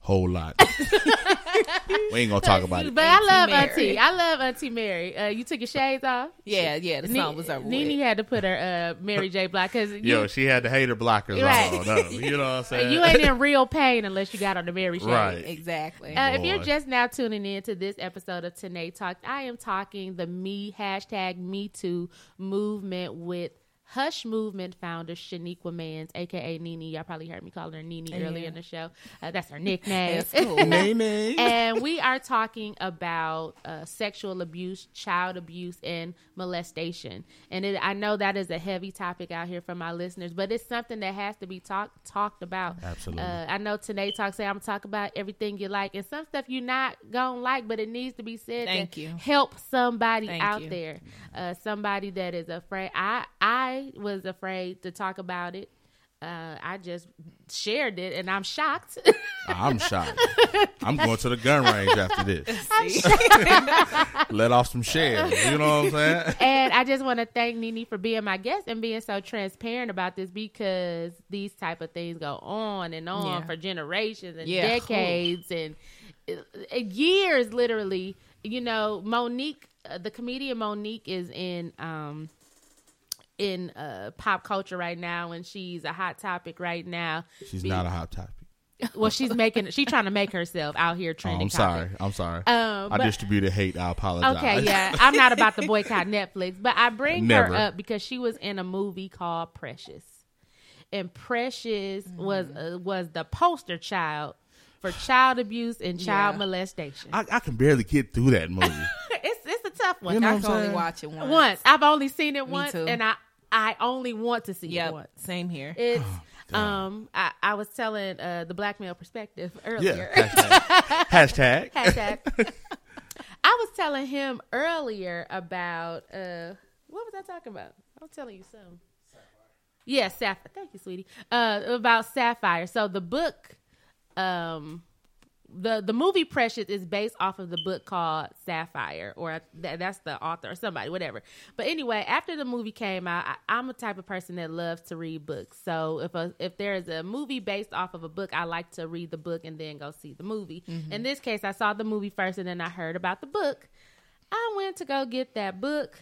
Whole lot. we ain't gonna talk about it. But I love Mary. Auntie. I love Auntie Mary. Uh, you took your shades off. Yeah, yeah, the song was over Nene with. had to put her uh, Mary J. Black because Yo, she had the hater blockers Right. on. No, you know what I'm saying? you ain't in real pain unless you got on the Mary shades. Right. Exactly. Uh, if you're just now tuning in to this episode of Tanae Talk, I am talking the Me hashtag Me Too movement with Hush Movement founder Shaniqua Mans, aka Nene. Y'all probably heard me call her Nene earlier in the show. Uh, that's her nickname. That's cool. Nay, nay. and we are talking about uh, sexual abuse, child abuse, and molestation. And it, I know that is a heavy topic out here for my listeners, but it's something that has to be talked talked about. Absolutely. Uh, I know today talk say I'm gonna talk about everything you like, and some stuff you're not gonna like, but it needs to be said. Thank to you. Help somebody Thank out you. there, uh, somebody that is afraid. I I was afraid to talk about it. Uh, I just shared it, and I'm shocked. I'm shocked. I'm going to the gun range after this. Let off some shells. You know what I'm saying? and I just want to thank Nene for being my guest and being so transparent about this because these type of things go on and on Yeah. for generations and Yeah. decades and uh, years, literally. You know, Mo'Nique, uh, the comedian Mo'Nique, is in um in uh pop culture right now, and she's a hot topic right now. She's Be- not a hot topic. Well, she's making she's trying to make herself out here Oh, trending. I'm sorry. I'm sorry. Um, I distributed hate. I apologize. Okay, yeah. I'm not about to boycott Netflix, but I bring Never. her up because she was in a movie called Precious. And Precious was uh, was the poster child for child abuse and child Yeah. molestation. I, I can barely get through that movie. it's it's a tough one. You know I what can I'm only saying? watch it once. once I've only seen it once, too. and I I only want to see it once. Same here. It's um I, I was telling uh the black male perspective yeah. earlier. Hashtag. Hashtag. Hashtag. I was telling him earlier about uh what was I talking about? I'm telling you something. Yeah, Sapphire. Thank you, sweetie. Uh about Sapphire. So the book um the the movie Precious is based off of the book called Sapphire, or th- that's the author or somebody, whatever. But anyway, after the movie came out, I, I'm a type of person that loves to read books. So if a if there is a movie based off of a book, I like to read the book and then go see the movie. Mm-hmm. In this case, I saw the movie first, and then I heard about the book. I went to go get that book,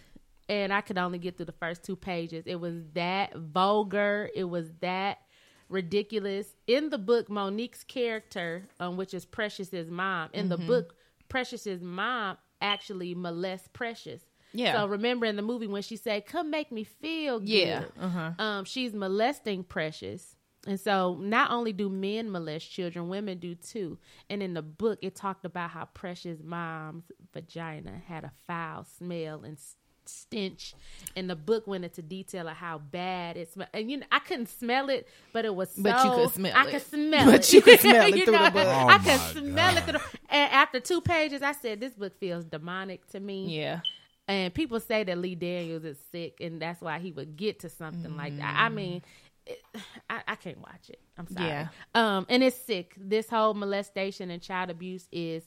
and I could only get through the first two pages. It was that vulgar. It was that ridiculous. In the book, Mo'Nique's character, um, which is Precious's mom, in the book, Precious's mom actually molests Precious. Yeah. So remember in the movie when she said, "Come make me feel good," Yeah, uh-huh. um, she's molesting Precious. And so not only do men molest children, women do too. And in the book, it talked about how Precious' mom's vagina had a foul smell and stench. And the book went into detail of how bad it smelled. And you know, I couldn't smell it, but it was so. But you could smell I it. could smell it. But it. you could smell it You through the know, book. Oh I could my smell it through the. And after two pages, I said, "This book feels demonic to me." Yeah. And people say that Lee Daniels is sick, and that's why he would get to something like that. Mm. I mean, it, I, I can't watch it. I'm sorry. Yeah. Um, and it's sick. This whole molestation and child abuse is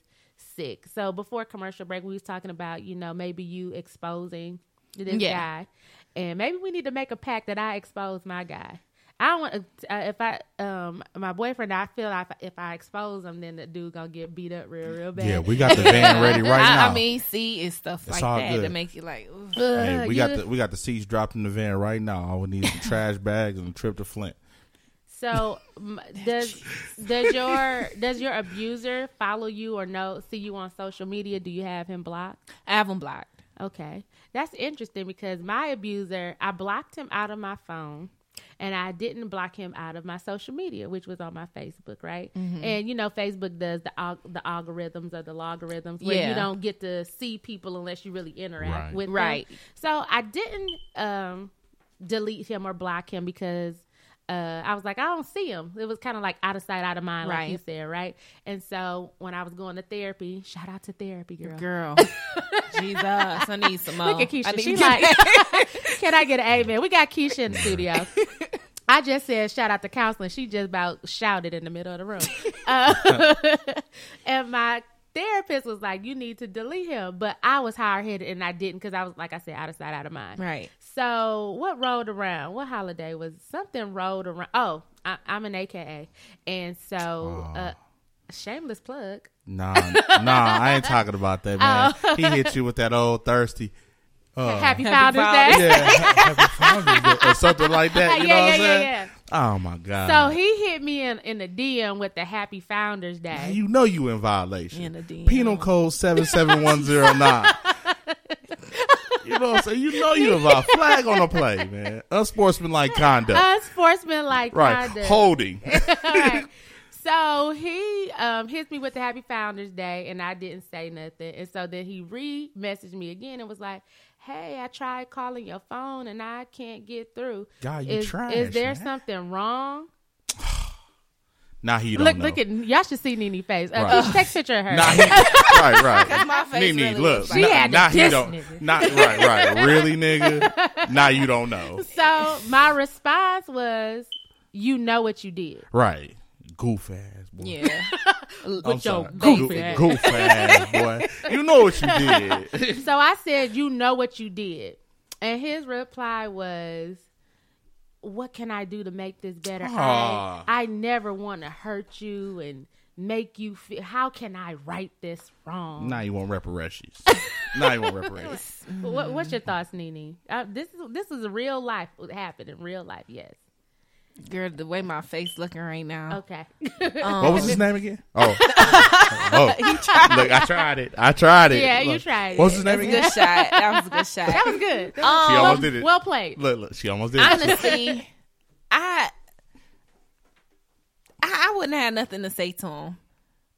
sick. So before commercial break, we was talking about you know maybe you exposing this Yeah. guy, and maybe we need to make a pact that I expose my guy. I don't want uh, if I um my boyfriend. I feel like if I expose him, then the dude gonna get beat up real real bad. Yeah, we got the van ready right I, now. I mean, see, it's stuff It's like all that to good. make you like, ooh. Hey, Ugh, we got you- the we got the seats dropped in the van right now. All we need is some trash bags and a trip to Flint. So does does your does your abuser follow you or know see you on social media? Do you have him blocked? I have him blocked. Okay, that's interesting because my abuser, I blocked him out of my phone, and I didn't block him out of my social media, which was on my Facebook, right? Mm-hmm. And you know, Facebook does the the algorithms or the logarithms where you don't get to see people unless you really interact Right. with Right. them. So I didn't um, delete him or block him because. Uh, I was like, I don't see him. It was kind of like out of sight, out of mind, like you said, right? And so when I was going to therapy, shout out to therapy, girl. Girl. Jesus. I need some more. Look at Keisha. She like, can I get an amen? We got Keisha in the studio. I just said shout out to counseling. She just about shouted in the middle of the room. Uh, and my therapist was like, you need to delete him. But I was hard headed and I didn't because I was, like I said, out of sight, out of mind. Right. So what rolled around? What holiday was something rolled around? Oh, I, am an AKA, and so oh. uh, shameless plug. Nah, nah, I ain't talking about that, man. Oh. he hit you with that old thirsty. Uh, happy, Father's Founders Day. yeah, Happy Founders Day or something like that. You yeah, know what yeah, I'm saying? Yeah, oh my God. So he hit me in, in the DM with the Happy Founders Day. You know you in violation. In the DM. Penal code seven seven one zero nine. You know what I'm saying? You know you have a flag on the play, man. Unsportsmanlike conduct. Unsportsmanlike right. conduct. Holding. Right. So he um, hits me with the Happy Founders Day, and I didn't say nothing. And so then he re messaged me again and was like, Hey, I tried calling your phone and I can't get through. God, you is, trash, is there man. something wrong? Now he don't Look, know. look at y'all should see Nene face. Uh, Right. Keisha, take picture of her. Nah, he, right, right. my face Nene, really look. was She nah, had to now he don't. nigga. Not right, right. Really, nigga. Now you don't know. so my response was, "You know what you did." Right. Goof ass boy. Yeah. I'm With your sorry. goofy Goof, ass. goof ass boy. You know what you did. So I said, "You know what you did," and his reply was, "What can I do to make this better? I, I never want to hurt you and make you feel. How can I right this wrong? now you want reparations. now you want reparations. What, what's your thoughts, Nene? Uh, this is this is a real life. What happened in real life? Yes. Girl, the way my face looking right now. Okay. Um, what was his name again? Oh, oh. Look, I tried it. I tried it. Yeah, you Look. tried What was his name Good again? shot. That was a good shot. that was good. That She was almost well, did it. well played. Look, look. She almost did it. honestly, I, I I wouldn't have nothing to say to him.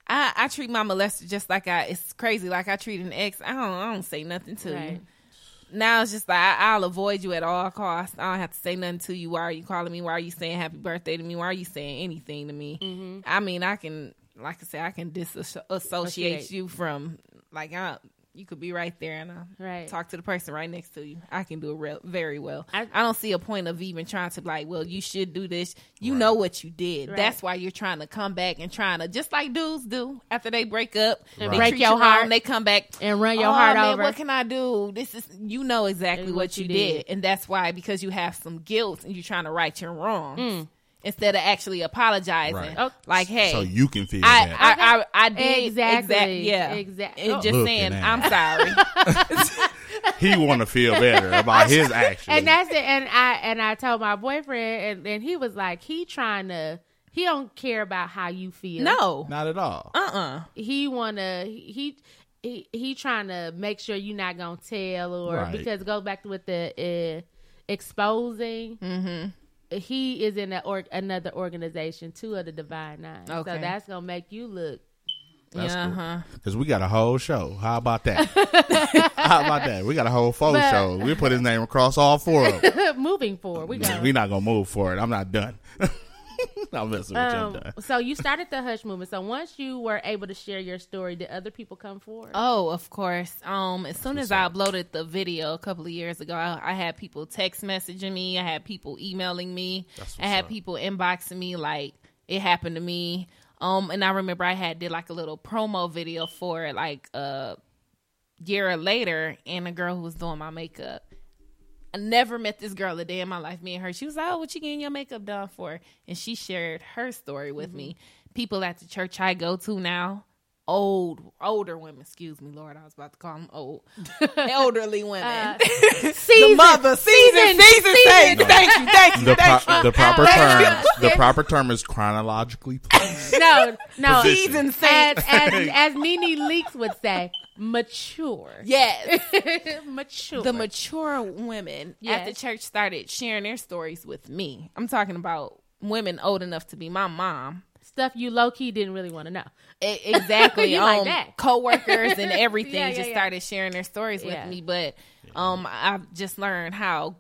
I, I treat my molester just like I. It's crazy. Like I treat an ex. I don't. I don't say nothing to Right. you. Now it's just like I, I'll avoid you at all costs. I don't have to say nothing to you. Why are you calling me? Why are you saying happy birthday to me? Why are you saying anything to me? Mm-hmm. I mean, I can, like I said, I can disassociate Associate. you from like I, you could be right there and I Right. talk to the person right next to you. I can do it real, very well. I- I, don't see a point of even trying to like, well, you should do this. You know what you did. Right. That's why you're trying to come back and trying to just like dudes do after they break up And they break your you wrong, heart. They come back And run your "Oh, heart man, over." What can I do? This is you know exactly what, what you you did. did. and that's why because you have some guilt and you're trying to right your wrongs Mm. Instead of actually apologizing. Right. Oh. Like, hey, so you can feel I, that. I, I, I did Exactly. exact- yeah, exactly. And Oh. just Looking saying, at I'm sorry. he want to feel better about his actions. and that's it. And I and I told my boyfriend, and, and he was like, he trying to. He don't care about how you feel. No. not at all. Uh uh he wanna he he he trying to make sure you're not gonna tell or Right. because go back to with the uh, exposing. Mm-hmm. He is in a or, another organization, two of the Divine Nine. Okay. So that's gonna make you look. That's Yeah, cool. uh-huh. Because we got a whole show. How about that? How about that? We got a whole full But- show. We put his name across all four of them. moving forward. We go. we not gonna move for it. I'm not done. I'm messing with Um, done. so you started the hush movement. So once you were able to share your story, did other people come forward? Oh, of course. Um, as soon as I uploaded the video a couple of years ago, I, I had people text messaging me. I had people emailing me. I had up. people inboxing me like it happened to me. Um, and I remember I had did like a little promo video for it, like a year later, and a girl who was doing my makeup. I never met this girl a day in my life. Me and her, she was like, "Oh, what you getting your makeup done for?" And she shared her story with mm-hmm. me. People at the church I go to now, old, older women. Excuse me, Lord, I was about to call them old, elderly women. Uh, season, mother, season, season, saints. Thank you, thank you, The, thank pro- you. the proper term. The proper term is chronologically placed. no, no. Position. Season As, saints. as, as NeNe Leakes would say, mature. Yes. mature. the mature women at the church started sharing their stories with me. I'm talking about women old enough to be my mom. Stuff you low key didn't really want to know. Exactly. You like um, that. coworkers and everything Yeah, yeah, just yeah. started sharing their stories with me. But um, I've just learned how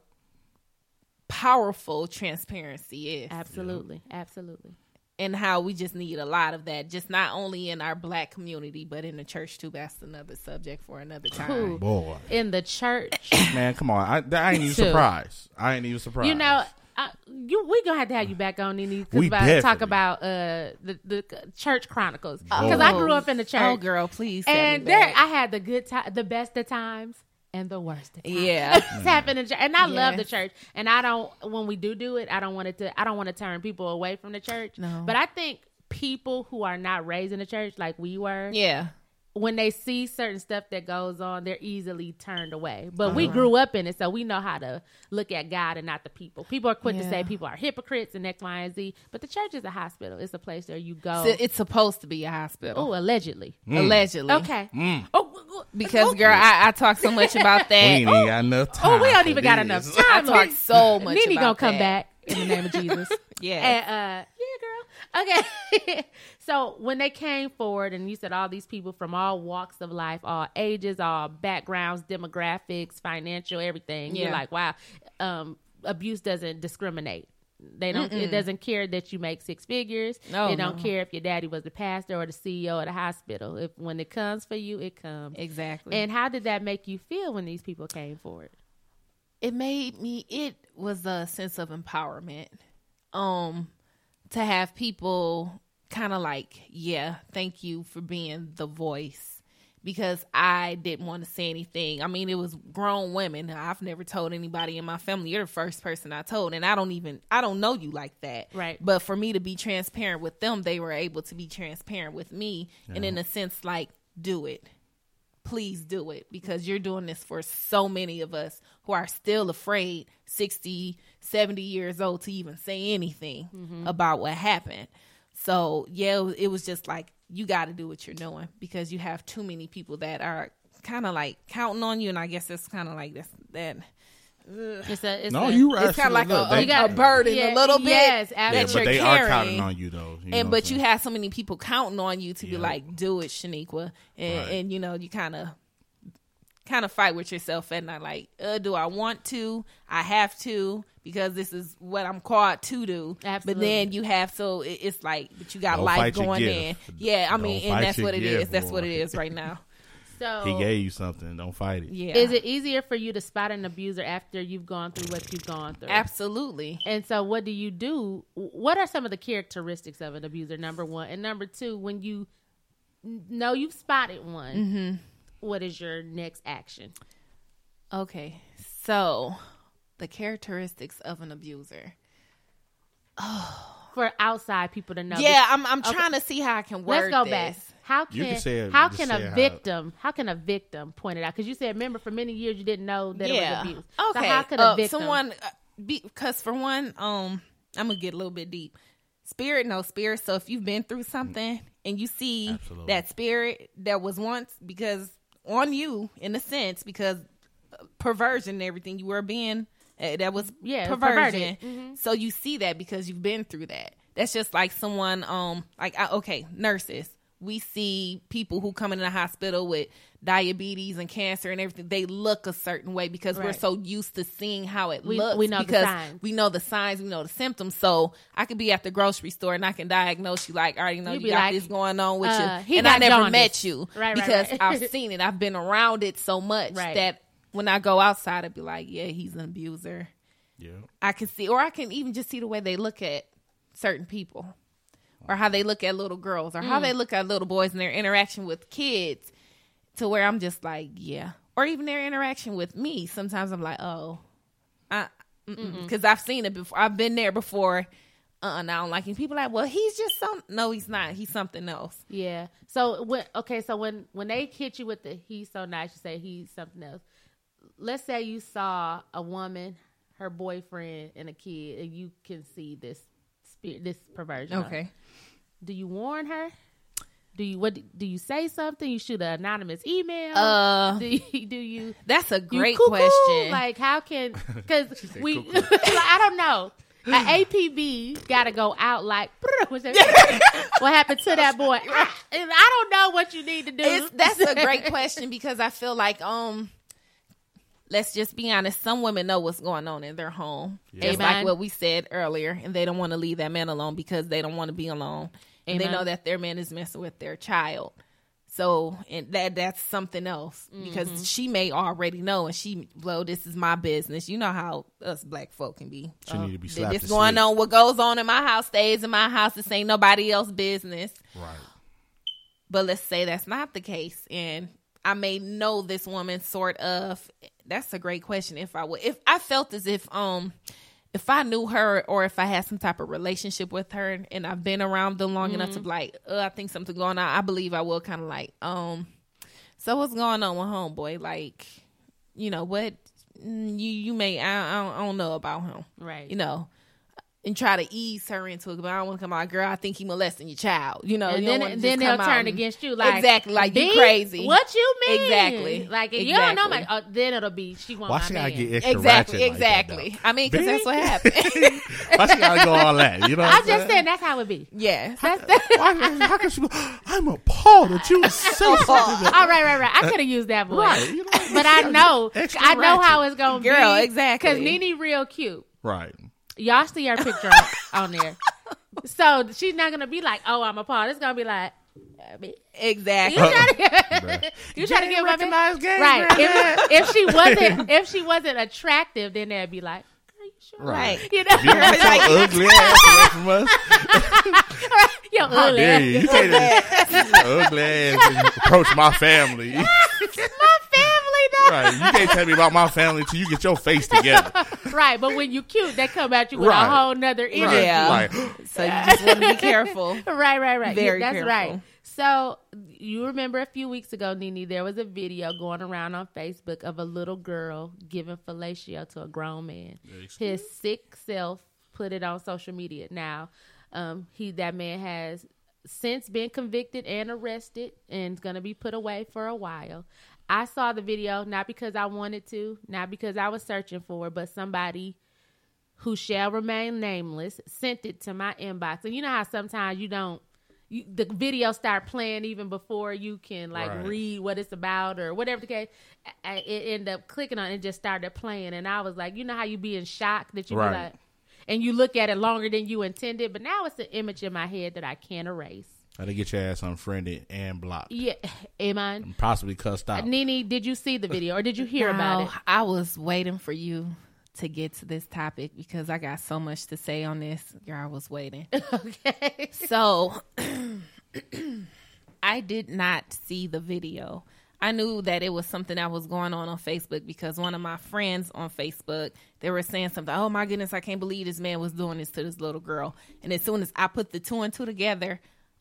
powerful transparency is, Absolutely, absolutely. and how we just need a lot of that. Just not only in our black community, but in the church too. That's another subject for another time. Cool. Boy, In the church, man, come on. I, I ain't even surprised. I ain't even surprised. you know. I, you, we gonna have to have you back on Nene We about talk about uh the the church chronicles because I grew up in the church Oh, girl, please. and there back. I had the good time, the best of times and the worst of times. Yeah. it's happened in church, and I love the church. And I don't when we do do it, I don't want it to. I don't want to turn people away from the church. No. but I think people who are not raised in the church like we were, yeah. When they see certain stuff that goes on, they're easily turned away. But Uh-huh. we grew up in it, so we know how to look at God and not the people. People are quick to say people are hypocrites and X, Y, and Z. But the church is a hospital. It's a place where you go. So it's supposed to be a hospital, Oh, allegedly. allegedly. Okay. Mm. Oh, Because girl, I, I talk so much about we that. ain't even got enough time. Oh, we don't even got this. enough I talk so much Nene gonna about come that. back in the name of Jesus. Yeah. And, uh, yeah, girl. Okay. so when they came forward, and you said all these people from all walks of life, all ages, all backgrounds, demographics, financial, everything. You're Yeah. like, wow, um, abuse doesn't discriminate. They don't. It doesn't care that you make six figures. No, they don't no. care if your daddy was the pastor or the CEO of the hospital. If when it comes for you, it comes. Exactly. And how did that make you feel when these people came forward? It made me it was a sense of empowerment um to have people kind of like yeah thank you for being the voice. Because i didn't want to say anything. I mean it was grown women. I've never told anybody in my family. You're the first person i told and i don't even i don't know you like that. Right. but for me to be transparent with them they were able to be transparent with me. And in a sense like do it please do it because you're doing this for so many of us who are still afraid 60 70 years old to even say anything mm-hmm. about what happened. So yeah it was- it was just like you got to do what you're doing because you have too many people that are kind of like counting on you and i guess it's kind of like this that It's a. It's No, a, you right. it's kind of like a, Look, a, they- You got- a burden yeah, a little bit yes, Yeah, absolutely. that but you're they are counting on you though. You and but you have so many people counting on you to be like, do it, Shaniqua, and, Right. and you know you kind of kind of fight with yourself and not like, uh, do I want to? I have to because this is what I'm called to do. Absolutely. But then you have so it, it's like, but you got Don't life going in. Yeah, I Don't mean, and that's your what it is. gift, That's what it is right now. So He gave you something. Don't fight it. Yeah, Is it easier for you to spot an abuser after you've gone through what you've gone through? absolutely? And so, what do you do? What are some of the characteristics of an abuser? Number one, and number two, when you n- know you've spotted one, Mm-hmm. what is your next action? Okay, so the characteristics of an abuser. Oh. For outside people to know. Yeah, I'm I'm Okay. trying to see how I can work. Let's go this. back. How You can, can say it- how can say a victim how can a victim point it out? Because you said, remember, for many years you didn't know that it was abuse. Okay. So how could a uh, victim? someone uh, because for one, um, I'm gonna get a little bit deep. Spirit, no spirit. So if you've been through something and you see Absolutely. that spirit that was once because on you in a sense because uh, perversion and everything you were being uh, that was Yeah, perversion. perverted. Mm-hmm. So you see that because you've been through that. That's just like someone um like I, okay nurses. We see people who come in the hospital with diabetes and cancer and everything. They look a certain way because we're so used to seeing how it We- looks. we know the because signs. we know the signs, we know the symptoms. So I could be at the grocery store and I can diagnose you like, I already know You you, got like, this going on with uh, you. And I never jaundice. met you Right, right, because right. I've seen it. I've been around it so much Right. that when I go outside, I'd be like, yeah, he's an abuser. Yeah. I can see, or I can even just see the way they look at certain people, or how they look at little girls, or Mm. how they look at little boys and their interaction with kids, to where I'm just like, yeah, or even their interaction with me. Sometimes I'm like, oh, because I've seen it before. I've been there before. Uh, and I don't like him. People like, well, he's just some. No, he's not. He's something else. Yeah. So when okay, so when when they hit you with the he's so nice, you say he's something else. Let's say you saw a woman, her boyfriend, and a kid, and you can see this spirit, this perversion. Okay. Do you warn her? Do you what? Do you say something? You shoot an anonymous email. Uh, do you, do you That's a great question. Like how can because we like, I don't know. An APB got to go out like what happened to that boy? I, and I don't know what you need to do. It's, that's a great question because I feel like um let's just be honest, some women know what's going on in their home. It's Amen. like what we said earlier, and they don't want to leave that man alone because they don't want to be alone. And they Amen. know that their man is messing with their child. So and that that's something else because Mm-hmm. she may already know, and she well, this is my business. You know how us black folk can be. She need to be slapped. This to going sleep. on. What goes on in my house stays in my house. This ain't nobody else business. Right. But let's say that's not the case, and I may know this woman sort of. That's a great question. If I would, if I felt as if um, if I knew her or if I had some type of relationship with her, and I've been around them long enough to be like, uh, I think something going on. I believe I will kind of like, um, so what's going on with homeboy? Like, you know what? Mm, You you may I, I, don't, I don't know about him, Right. You know. And try to ease her into it, but I don't want to come out, girl. I think he molesting your child. You know, and you don't then then they'll turn and- against you like exactly like you "B, crazy. What you mean? Exactly. Like if you don't know my, uh, then it'll be she want Why my she gotta man. get extra Exactly, ratchet exactly. Like I mean, because that's what happened. Why she gotta go all that? You know. What I'm I'm just saying that's how it be. yeah, That's that. Why, how can she? Go, I'm appalled that you would say something. that- All right, right, right. I could have used that voice, Right, you know, but I know, I know how it's gonna be, Girl, exactly. Because Nene real cute. Right. Y'all see her picture on, on there, so she's not gonna be like, "Oh, I'm a part." It's gonna be like, I mean, you exactly. try to, you try to get my recognize gay, right. If, if she wasn't, if she wasn't attractive, then they'd be like, "Are you sure?" Right. You know, You don't ugly ass away from us. Yo, How ugly dare ass. you? You can't just ugly ass approach my family. My family, though. Right. You can't tell me about my family until you get your face together. Right, but when you cute, they come at you with Right. a whole nother energy. Right. Yeah. Like, So you just want to be careful. right, right, right. Very That's careful. right. So you remember a few weeks ago, Nene, there was a video going around on Facebook of a little girl giving fellatio to a grown man. His sick self put it on social media. Now, um, he that man has since been convicted and arrested and is going to be put away for a while. I saw the video not because I wanted to, not because I was searching for it, but somebody who shall remain nameless sent it to my inbox. And you know how sometimes you don't you, the video start playing even before you can like Right. read what it's about or whatever the case. I- I- It ended up clicking on it and just started playing, and I was like, you know how you be in shock that you Right. like, and you look at it longer than you intended, but now it's an image in my head that I can't erase. Gotta get your ass unfriended and blocked. Yeah, Amen. And possibly cussed out. Nene, did you see the video or did you hear about it? I was waiting for you to get to this topic because I got so much to say on this. Girl, I was waiting. Okay. So I did not see the video. I knew that it was something that was going on on Facebook because one of my friends on Facebook they were saying something. Oh my goodness, I can't believe this man was doing this to this little girl. And as soon as I put the two and two together,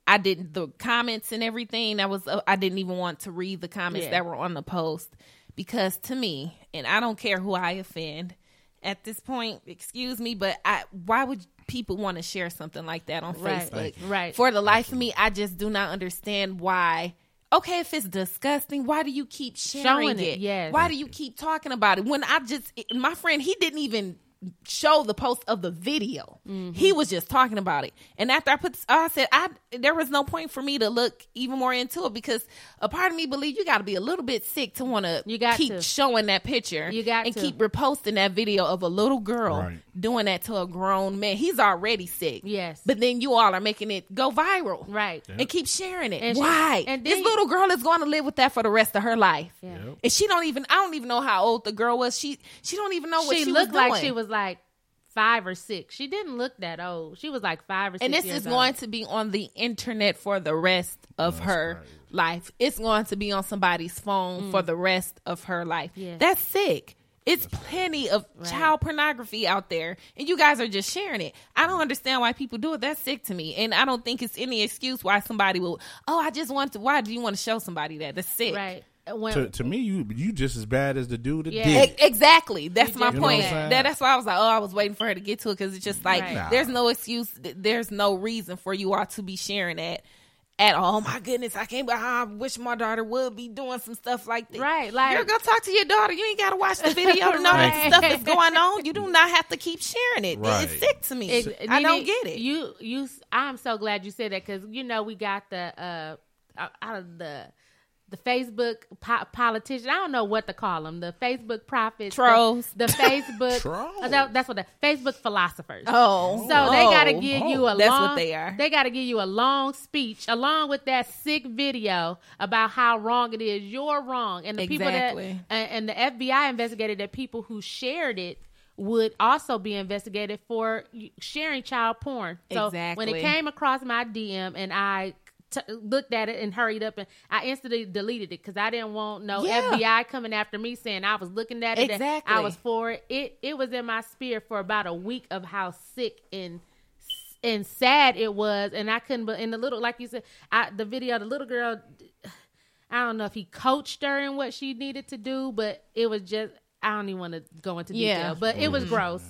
I didn't the comments and everything. That was uh, I didn't even want to read the comments Yeah. that were on the post because to me, and I don't care who I offend at this point. Excuse me, but I why would people want to share something like that on Right. Facebook? Right. For the life of me, I just do not understand why. Okay, if it's disgusting, why do you keep sharing Showing it, it? yes. Why do you keep talking about it? When I just my friend, he didn't even show the post of the video. Mm-hmm. He was just talking about it. And after I put, I said, I there was no point for me to look even more into it because a part of me believe you got to be a little bit sick to want to You got keep to. showing that picture. You got and to. keep reposting that video of a little girl Right. doing that to a grown man. He's already sick. Yes. but then you all are making it go viral, Right. And keep sharing it. And she- Why? and this then- little girl is going to live with that for the rest of her life. Yeah. Yep. And she don't even I don't even know how old the girl was. She she don't even know what she, she, looked was like she was like five or six. She didn't look that old. She was like five or six. and this years is going old. to be on the internet for the rest of her crazy. life. It's going to be on somebody's phone for the rest of her life. Mm. Yeah. That's sick. It's plenty of child pornography out there, and you guys are just sharing it. I don't understand why people do it. That's sick to me, and I don't think it's any excuse why somebody will. Oh, I just want to. Why do you want to show somebody that? That's sick. right. When, To, to me, you you just as bad as the dude that Yeah. did. E- it. Exactly. That's my just You know point. That, that's why I was like, oh, I was waiting for her to get to it because it's just like Right. Nah. there's no excuse. There's no reason for you all to be sharing that at all. Oh my goodness, I can't. I wish my daughter would be doing some stuff like this. Right, like- you're gonna talk to your daughter. You ain't gotta watch the video to know that stuff is going on. You do not have to keep sharing it. Right. It's sick to me. It- I don't Nene, get it. You, you. I'm so glad you said that because you know we got the uh out- out of the the Facebook po- politician. I don't know what to call them. The Facebook prophets, the- Trolls. The, Facebook. Trolls. uh, that- that's what the Facebook philosophers. oh, So they got to Oh. give you a That's long, what they are. They got to give you a long speech along with that sick video about how wrong it is. You're wrong, and the Exactly. people that and, and the FBI investigated that people who shared it would also be investigated for sharing child porn. So when it came across my DM and I. T- looked at it and hurried up and I instantly deleted it because I didn't want no Yeah. FBI coming after me saying I was looking at it Exactly. I was for it. It it was in my spirit for about a week of how sick and and sad it was, and I couldn't. But in the little, like you said, I, the video, the little girl, I don't know if he coached her in what she needed to do, but it was just I don't even want to go into detail, Yeah. detail, but it was mm-hmm. gross.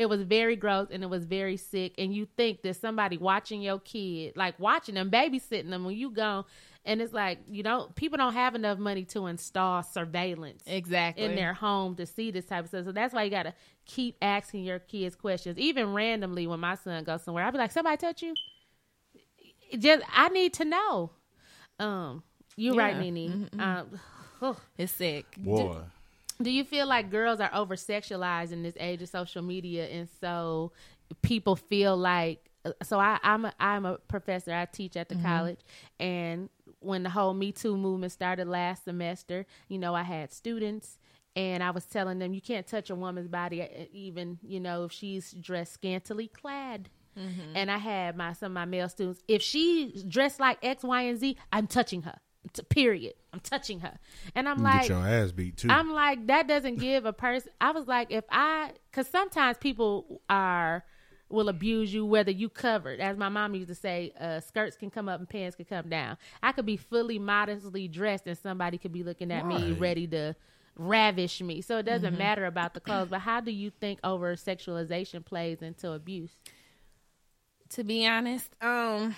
It was very gross and it was very sick. And you think that somebody watching your kid, like watching them, babysitting them when you go, and it's like you know people don't have enough money to install surveillance exactly in their home to see this type of stuff. So that's why you got to keep asking your kids questions, even randomly. When my son goes somewhere, I'll be like, "Somebody touch you?" Just I need to know. Um, you're right, Yeah. Nene. Um, It's sick. Boy, do you feel like girls are over sexualized in this age of social media, and so people feel like? Uh, so I, I'm a, I'm a professor. I teach at the mm-hmm. college, and when the whole Me Too movement started last semester, you know, I had students, and I was telling them you can't touch a woman's body, uh, even you know if she's dressed scantily clad. Mm-hmm. And I had my some of my male students. If she's dressed like X, Y, and Z, I'm touching her. T- period. I'm touching her, and I'm you like, get your ass beat too. I'm like, that doesn't give a person. I was like, if I, because sometimes people are will abuse you whether you covered. As my mom used to say, uh, skirts can come up and pants can come down. I could be fully modestly dressed and somebody could be looking at me ready to ravish me. So it doesn't matter about the clothes. But how do you think over sexualization plays into abuse? to be honest um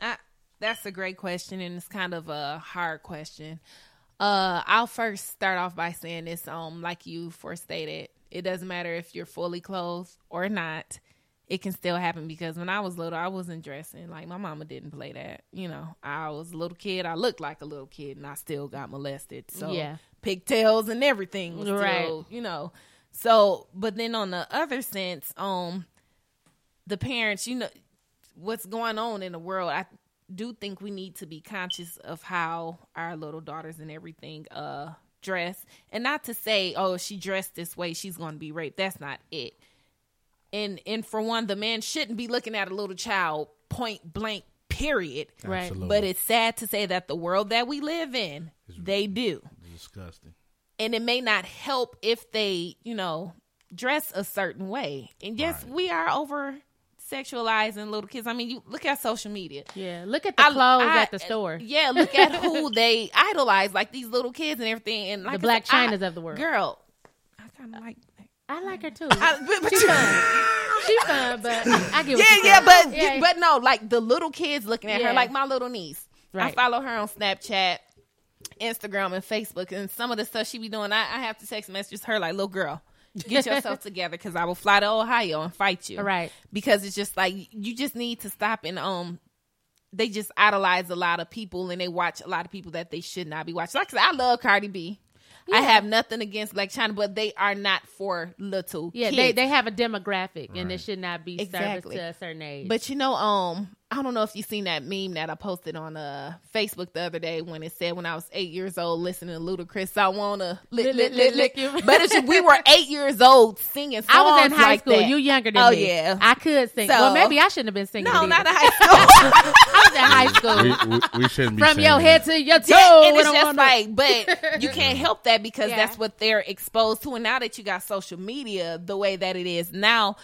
I, that's a great question and it's kind of a hard question uh i'll first start off by saying this um like you first stated it doesn't matter if you're fully clothed or not it can still happen because when i was little i wasn't dressing like my mama didn't play that you know i was a little kid i looked like a little kid and i still got molested so Yeah. pigtails and everything was Right. still you know so but then on the other sense um the parents, you know, what's going on in the world. I do think we need to be conscious of how our little daughters and everything uh dress, and not to say, oh, she dressed this way, she's going to be raped. That's not it. And and for one, the man shouldn't be looking at a little child point blank. Period. Right. But it's sad to say that the world that we live in, they do disgusting. and it may not help if they, you know, dress a certain way. And yes, Right. we are over sexualizing little kids. I mean, you look at social media. Yeah, look at the I- clothes I- at the store. Yeah, look at who they idolize, like these little kids and everything. And like The Black said, I- Chinas of the world. Girl, I kind of like. I like her too. I, but, you- fun. She's fun, but I get what yeah, yeah, but Yeah. but no, like the little kids looking at Yeah. her, like my little niece. I follow her on Snapchat, Instagram, and Facebook, and some of the stuff she be doing, I, I have to text messages her like, "Little girl, get yourself together, because I will fly to Ohio and fight you." Right. Because it's just like you just need to stop and um. They just idolize a lot of people and they watch a lot of people that they should not be watching. Like I said, I love Cardi B. I have nothing against Blac Chyna, but they are not for little yeah, kids. they they have a demographic, and it should not be Exactly. service to a certain age. But you know, um, I don't know if you seen that meme that I posted on uh Facebook the other day when it said when I was eight years old listening to Ludacris, I wanna lick, Lick, lick, lick. But it's, we were eight years old singing songs I was in high like school. that. You younger than oh, me. Oh yeah. I could sing. So- well, maybe I shouldn't have been singing. no, it not in high school. I was in high school. we, we, we shouldn't be From saying your that. head to your toe. Yeah, and it's just wanna- like, but you can't help that because Yeah. that's what they're exposed to. And now that you got social media the way that it is now,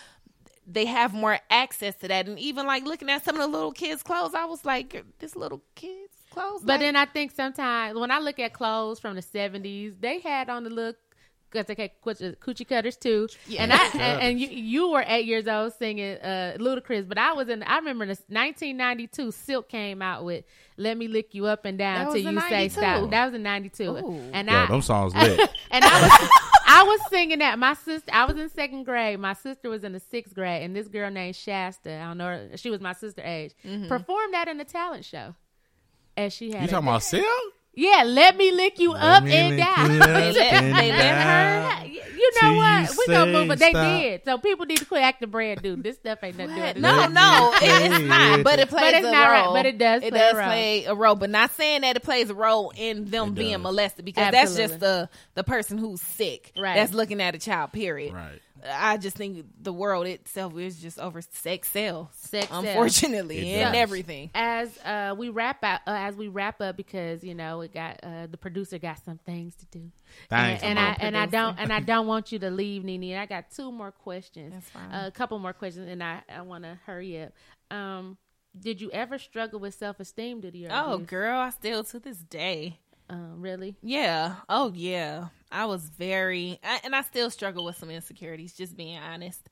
they have more access to that. And even like looking at some of the little kids' clothes, I was like, this little kids' clothes. But like, then I think sometimes when I look at clothes from the seventies, they had on the look because they had coochie coochie cutters too. And I and, and you, you were eight years old singing uh, Ludacris, but I was in. I remember in 1992, Silk came out with "Let Me Lick You Up and Down That Till was in You Say 92. Stop." That was in '92, and Yo, I them songs lit. and I was I was singing that. My sister, I was in second grade. My sister was in the sixth grade, and this girl named Shasta, I don't know, her, she was my sister age, Mm-hmm. performed that in the talent show. And she had You talking about Sil? yeah, let me lick you up and lick down. They let- and they let down. her- you know what? We gonna say move, but they did. So people need to quit acting brand new. This stuff ain't nothing to do No, it. no, it, it's not. But it plays but it's a not right, but it does It play a does role. play a role. But not saying that it plays a role in them It being does. molested because that's just the the person who's sick. Right. That's looking at a child. Period. Right. I just think the world itself is just over sex sells. Sex unfortunately, It and does. everything. As uh, we wrap up, uh, as we wrap up, because you know we got uh, the producer got some things to do, Thanks, and, and Mama. I and I don't and I don't want you to leave, Nene. I got two more questions, That's fine. Uh, a couple more questions, and I I want to hurry up. Um, did you ever struggle with self esteem due to your Oh, abuse? girl, I still to this day. Um, really? Yeah. Oh, yeah. I was very, I, and I still struggle with some insecurities. Just being honest.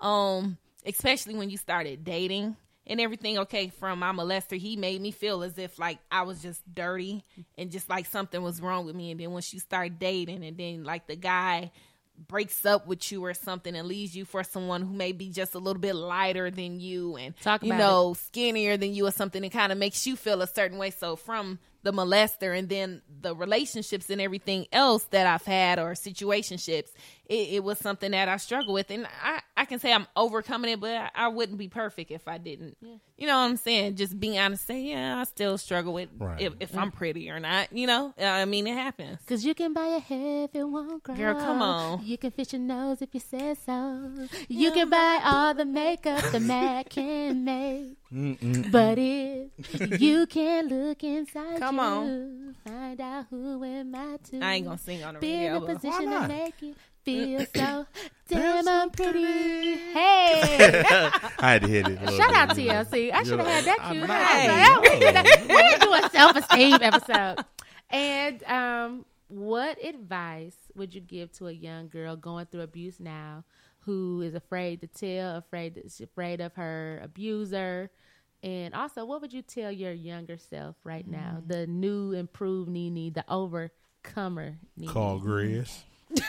Um, especially when you started dating and everything. Okay, from my molester, he made me feel as if like I was just dirty and just like something was wrong with me. And then once you start dating, and then like the guy breaks up with you or something and leaves you for someone who may be just a little bit lighter than you and Talk you know skinnier than you or something it kind of makes you feel a certain way. So from the molester and then the relationships and everything else that I've had or situationships it, it was something that I struggle with and I, I can say I'm overcoming it but I, I wouldn't be perfect if I didn't you know what I'm saying just being honest say yeah I still struggle with Right. if, if I'm mm. pretty or not you know uh, I mean it happens Cause you can buy a hair if it won't grow. Girl, come on. You can fix your nose if you say so. You can buy all the makeup the Mac can make. But if you can look inside Come you, on. find out who am I to. I ain't gonna sing on the be in radio a position to not? make you feel so damn pretty, Hey, I had to hit it. shout out TLC. I should have had that I'm cue. not- we could have- we could do a self esteem episode. And um, what advice would you give to a young girl going through abuse now, who is afraid to tell, afraid afraid of her abuser? And also, what would you tell your younger self right now, the new, improved Nene, the overcomer Nene? Call Grizz.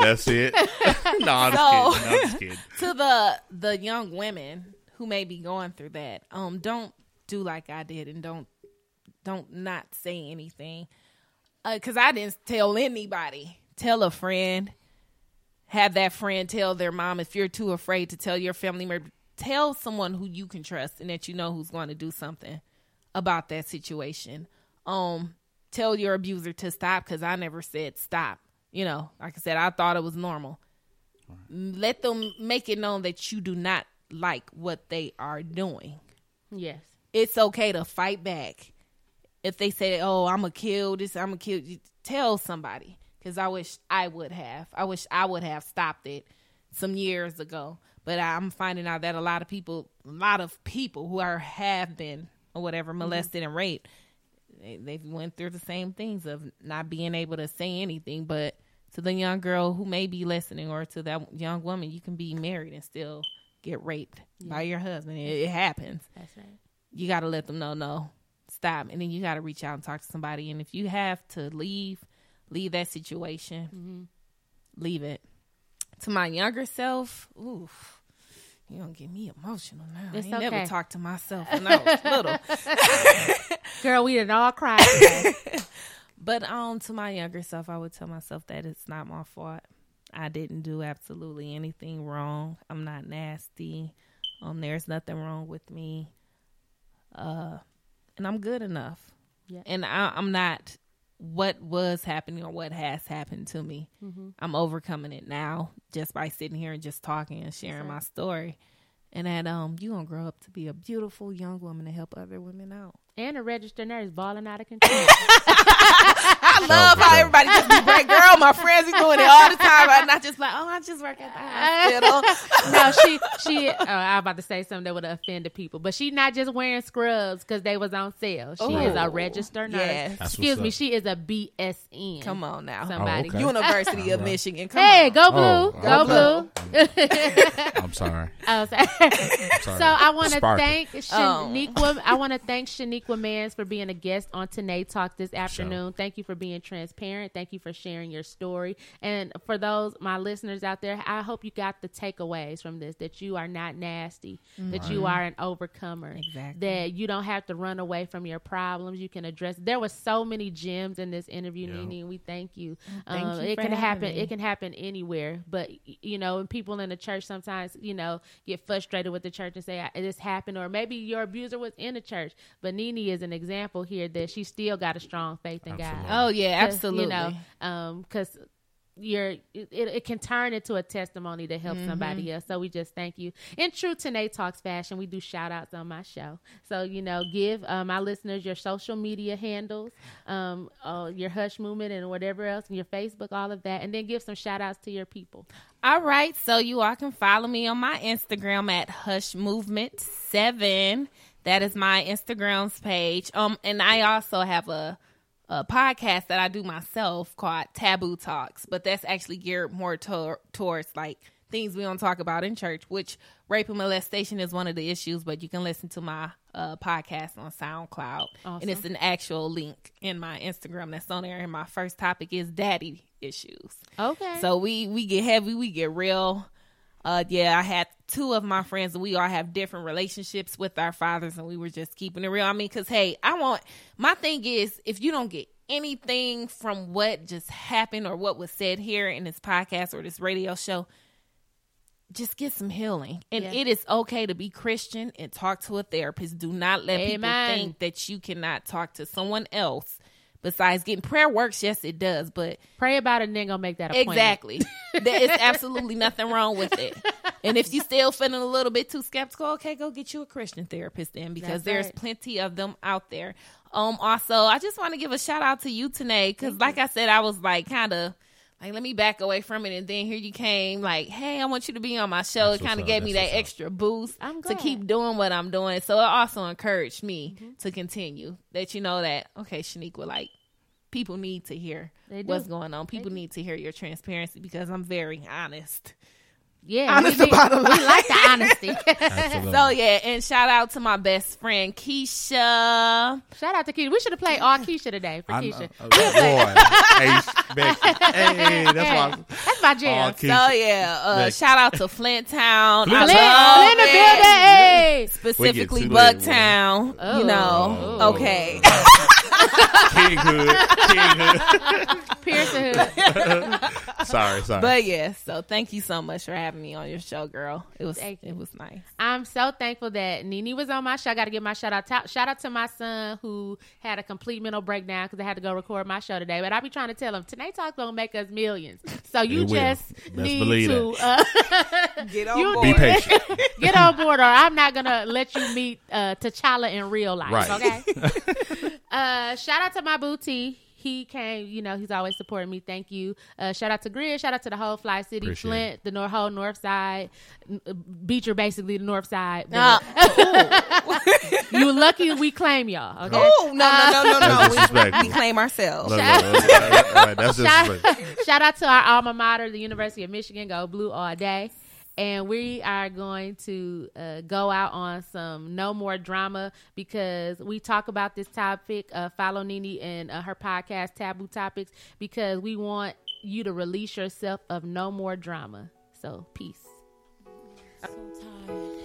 That's it. no, I'm just kidding. No, I'm just kidding. to the the young women who may be going through that um don't do like i did and don't don't not say anything because i didn't tell anybody tell a friend have that friend tell their mom if you're too afraid to tell your family member tell someone who you can trust and that you know who's going to do something about that situation um tell your abuser to stop because i never said stop you know like i said i thought it was normal let them make it known that you do not like what they are doing. Yes. It's okay to fight back. If they say, "Oh, I'm gonna kill this," I'm gonna kill you. Tell somebody because I wish I would have. I wish I would have stopped it some years ago. But I'm finding out that a lot of people, a lot of people who are have been or whatever mm-hmm. molested and raped, they, they went through the same things of not being able to say anything. But to the young girl who may be listening, or to that young woman, you can be married and still get raped by your husband. It, it happens. That's right. you got to let them know no stop. And then you got to reach out and talk to somebody. And if you have to leave leave that situation. Mm-hmm. Leave it. To my younger self oof you don't get me emotional now. It's i ain't never okay. talked to myself when i was little. Girl, we didn't all cry but um to my younger self i would tell myself that it's not my fault. I didn't do absolutely anything wrong. I'm not nasty. Um there's nothing wrong with me. Uh and i'm good enough. Yeah. and I, i'm not what was happening or what has happened to me. I'm overcoming it now just by sitting here and just talking and sharing my story. And that um you gonna grow up to be a beautiful young woman to help other women out. And a registered nurse balling out of control. I oh, love for how everybody just be great girl. My friends be doing it all the time. I'm not just like, oh, I just work at the hospital. no, she she. Oh, I was about to say something that would have offended people, but she's not just wearing scrubs because they was on sale. She is a oh, registered nurse. yes. Excuse me, up. she is a BSN. Come on now. somebody. Oh, okay. University of Michigan. Come Hey, on. go blue, Oh, go okay. blue. I'm sorry. Oh, sorry. sorry. So I want to Sparkle. thank Oh. Shaniqua. I want to thank Shaniqua Mans for being a guest on Tanae Talk this afternoon. Thank you for being transparent. Thank you for sharing your story. And for those my listeners out there, I hope you got the takeaways from this that you are not nasty, that you are an overcomer, Exactly. that you don't have to run away from your problems. You can address. There were so many gems in this interview, Yeah. Nene. We thank you. Thank Um, you it for can happen. me. It can happen anywhere. But you know, and people in the church sometimes, you know, get frustrated with the church and say "I- this happened, or maybe your abuser was in the church. But Nene is an example here that she still got a strong faith in Absolutely. God. Oh yeah, absolutely. You know, because you're it, it can turn into a testimony to help Mm-hmm. somebody else. So we just thank you. In true Tanae Talks fashion, we do shout outs on my show. So you know, give uh, my listeners your social media handles, um, uh, your Hush movement and whatever else, and your Facebook, all of that, and then give some shout outs to your people. All right, so you all can follow me on my Instagram at Hush Movement Seven. That is my Instagram's page. Um, and I also have a a podcast that I do myself called Taboo Talks, but that's actually geared more to- towards like things we don't talk about in church, which rape and molestation is one of the issues. But you can listen to my uh, podcast on SoundCloud, and it's an actual link in my Instagram that's on there. And my first topic is daddy issues. Okay. So we we get heavy, we get real. Uh yeah, I had two of my friends and we all have different relationships with our fathers and we were just keeping it real. I mean, cuz hey, I want my thing is if you don't get anything from what just happened or what was said here in this podcast or this radio show, just get some healing. And Yeah. it is okay to be Christian and talk to a therapist. Do not let Amen. people think that you cannot talk to someone else besides getting prayer works. Yes, it does, but Pray about it and then go make that appointment. Exactly. there is absolutely nothing wrong with it. And if you still feeling a little bit too skeptical, okay, go get you a Christian therapist then because That's there's right. plenty of them out there. Um also, I just want to give a shout out to you today cuz like I said I was like kind of like let me back away from it and then here you came like, "Hey, I want you to be on my show." That's it kind of up. gave me that what's up. extra boost I'm to keep doing what I'm doing. So it also encouraged me Mm-hmm. to continue. That you know that okay, Shaniqua like people need to hear what's going on. People need to hear your transparency because I'm very honest. Yeah, Honest we, about a we like the honesty. So yeah, and shout out to my best friend Keisha. Shout out to Keisha. We should have played all Keisha today for I know. Keisha. Oh, boy. hey, Hey, that's why. That's my jam. Oh, So yeah, uh, shout out to Flint Town. Flint I Flint, love Flint in the it. building. Specifically We get too lit, Bucktown. Oh. You know. Oh. Okay. King Hood. King Hood. Pearson Hood. Sorry, sorry. But yeah, so thank you so much for having me on your show, girl. It was Thank you. it was nice. I'm so thankful that Nene was on my show. I got to give my shout out. To, shout out to my son who had a complete mental breakdown because I had to go record my show today. But I'll be trying to tell him tonight talk gonna make us millions. So you It just need believe to uh, Get on You Be board. patient. get on board, or I'm not gonna let you meet uh, T'Challa in real life. Right. Okay. uh, shout out to my booty. he came. You know, he's always supporting me. Thank you. Uh, shout out to Greer. Shout out to the whole Fly City, Appreciate Flint, the nor- whole North Side, N- uh, Beecher, basically the North Side. but- Uh, you lucky we claim y'all. Okay. Oh no no no no That's no! We, we claim ourselves. All right, all right, that's Shout, shout out to our alma mater, the University of Michigan. Go blue all day. And we are going to uh, go out on some no more drama because we talk about this topic. Uh, follow Nene and uh, her podcast, Taboo Topics, because we want you to release yourself of no more drama. So, peace. so.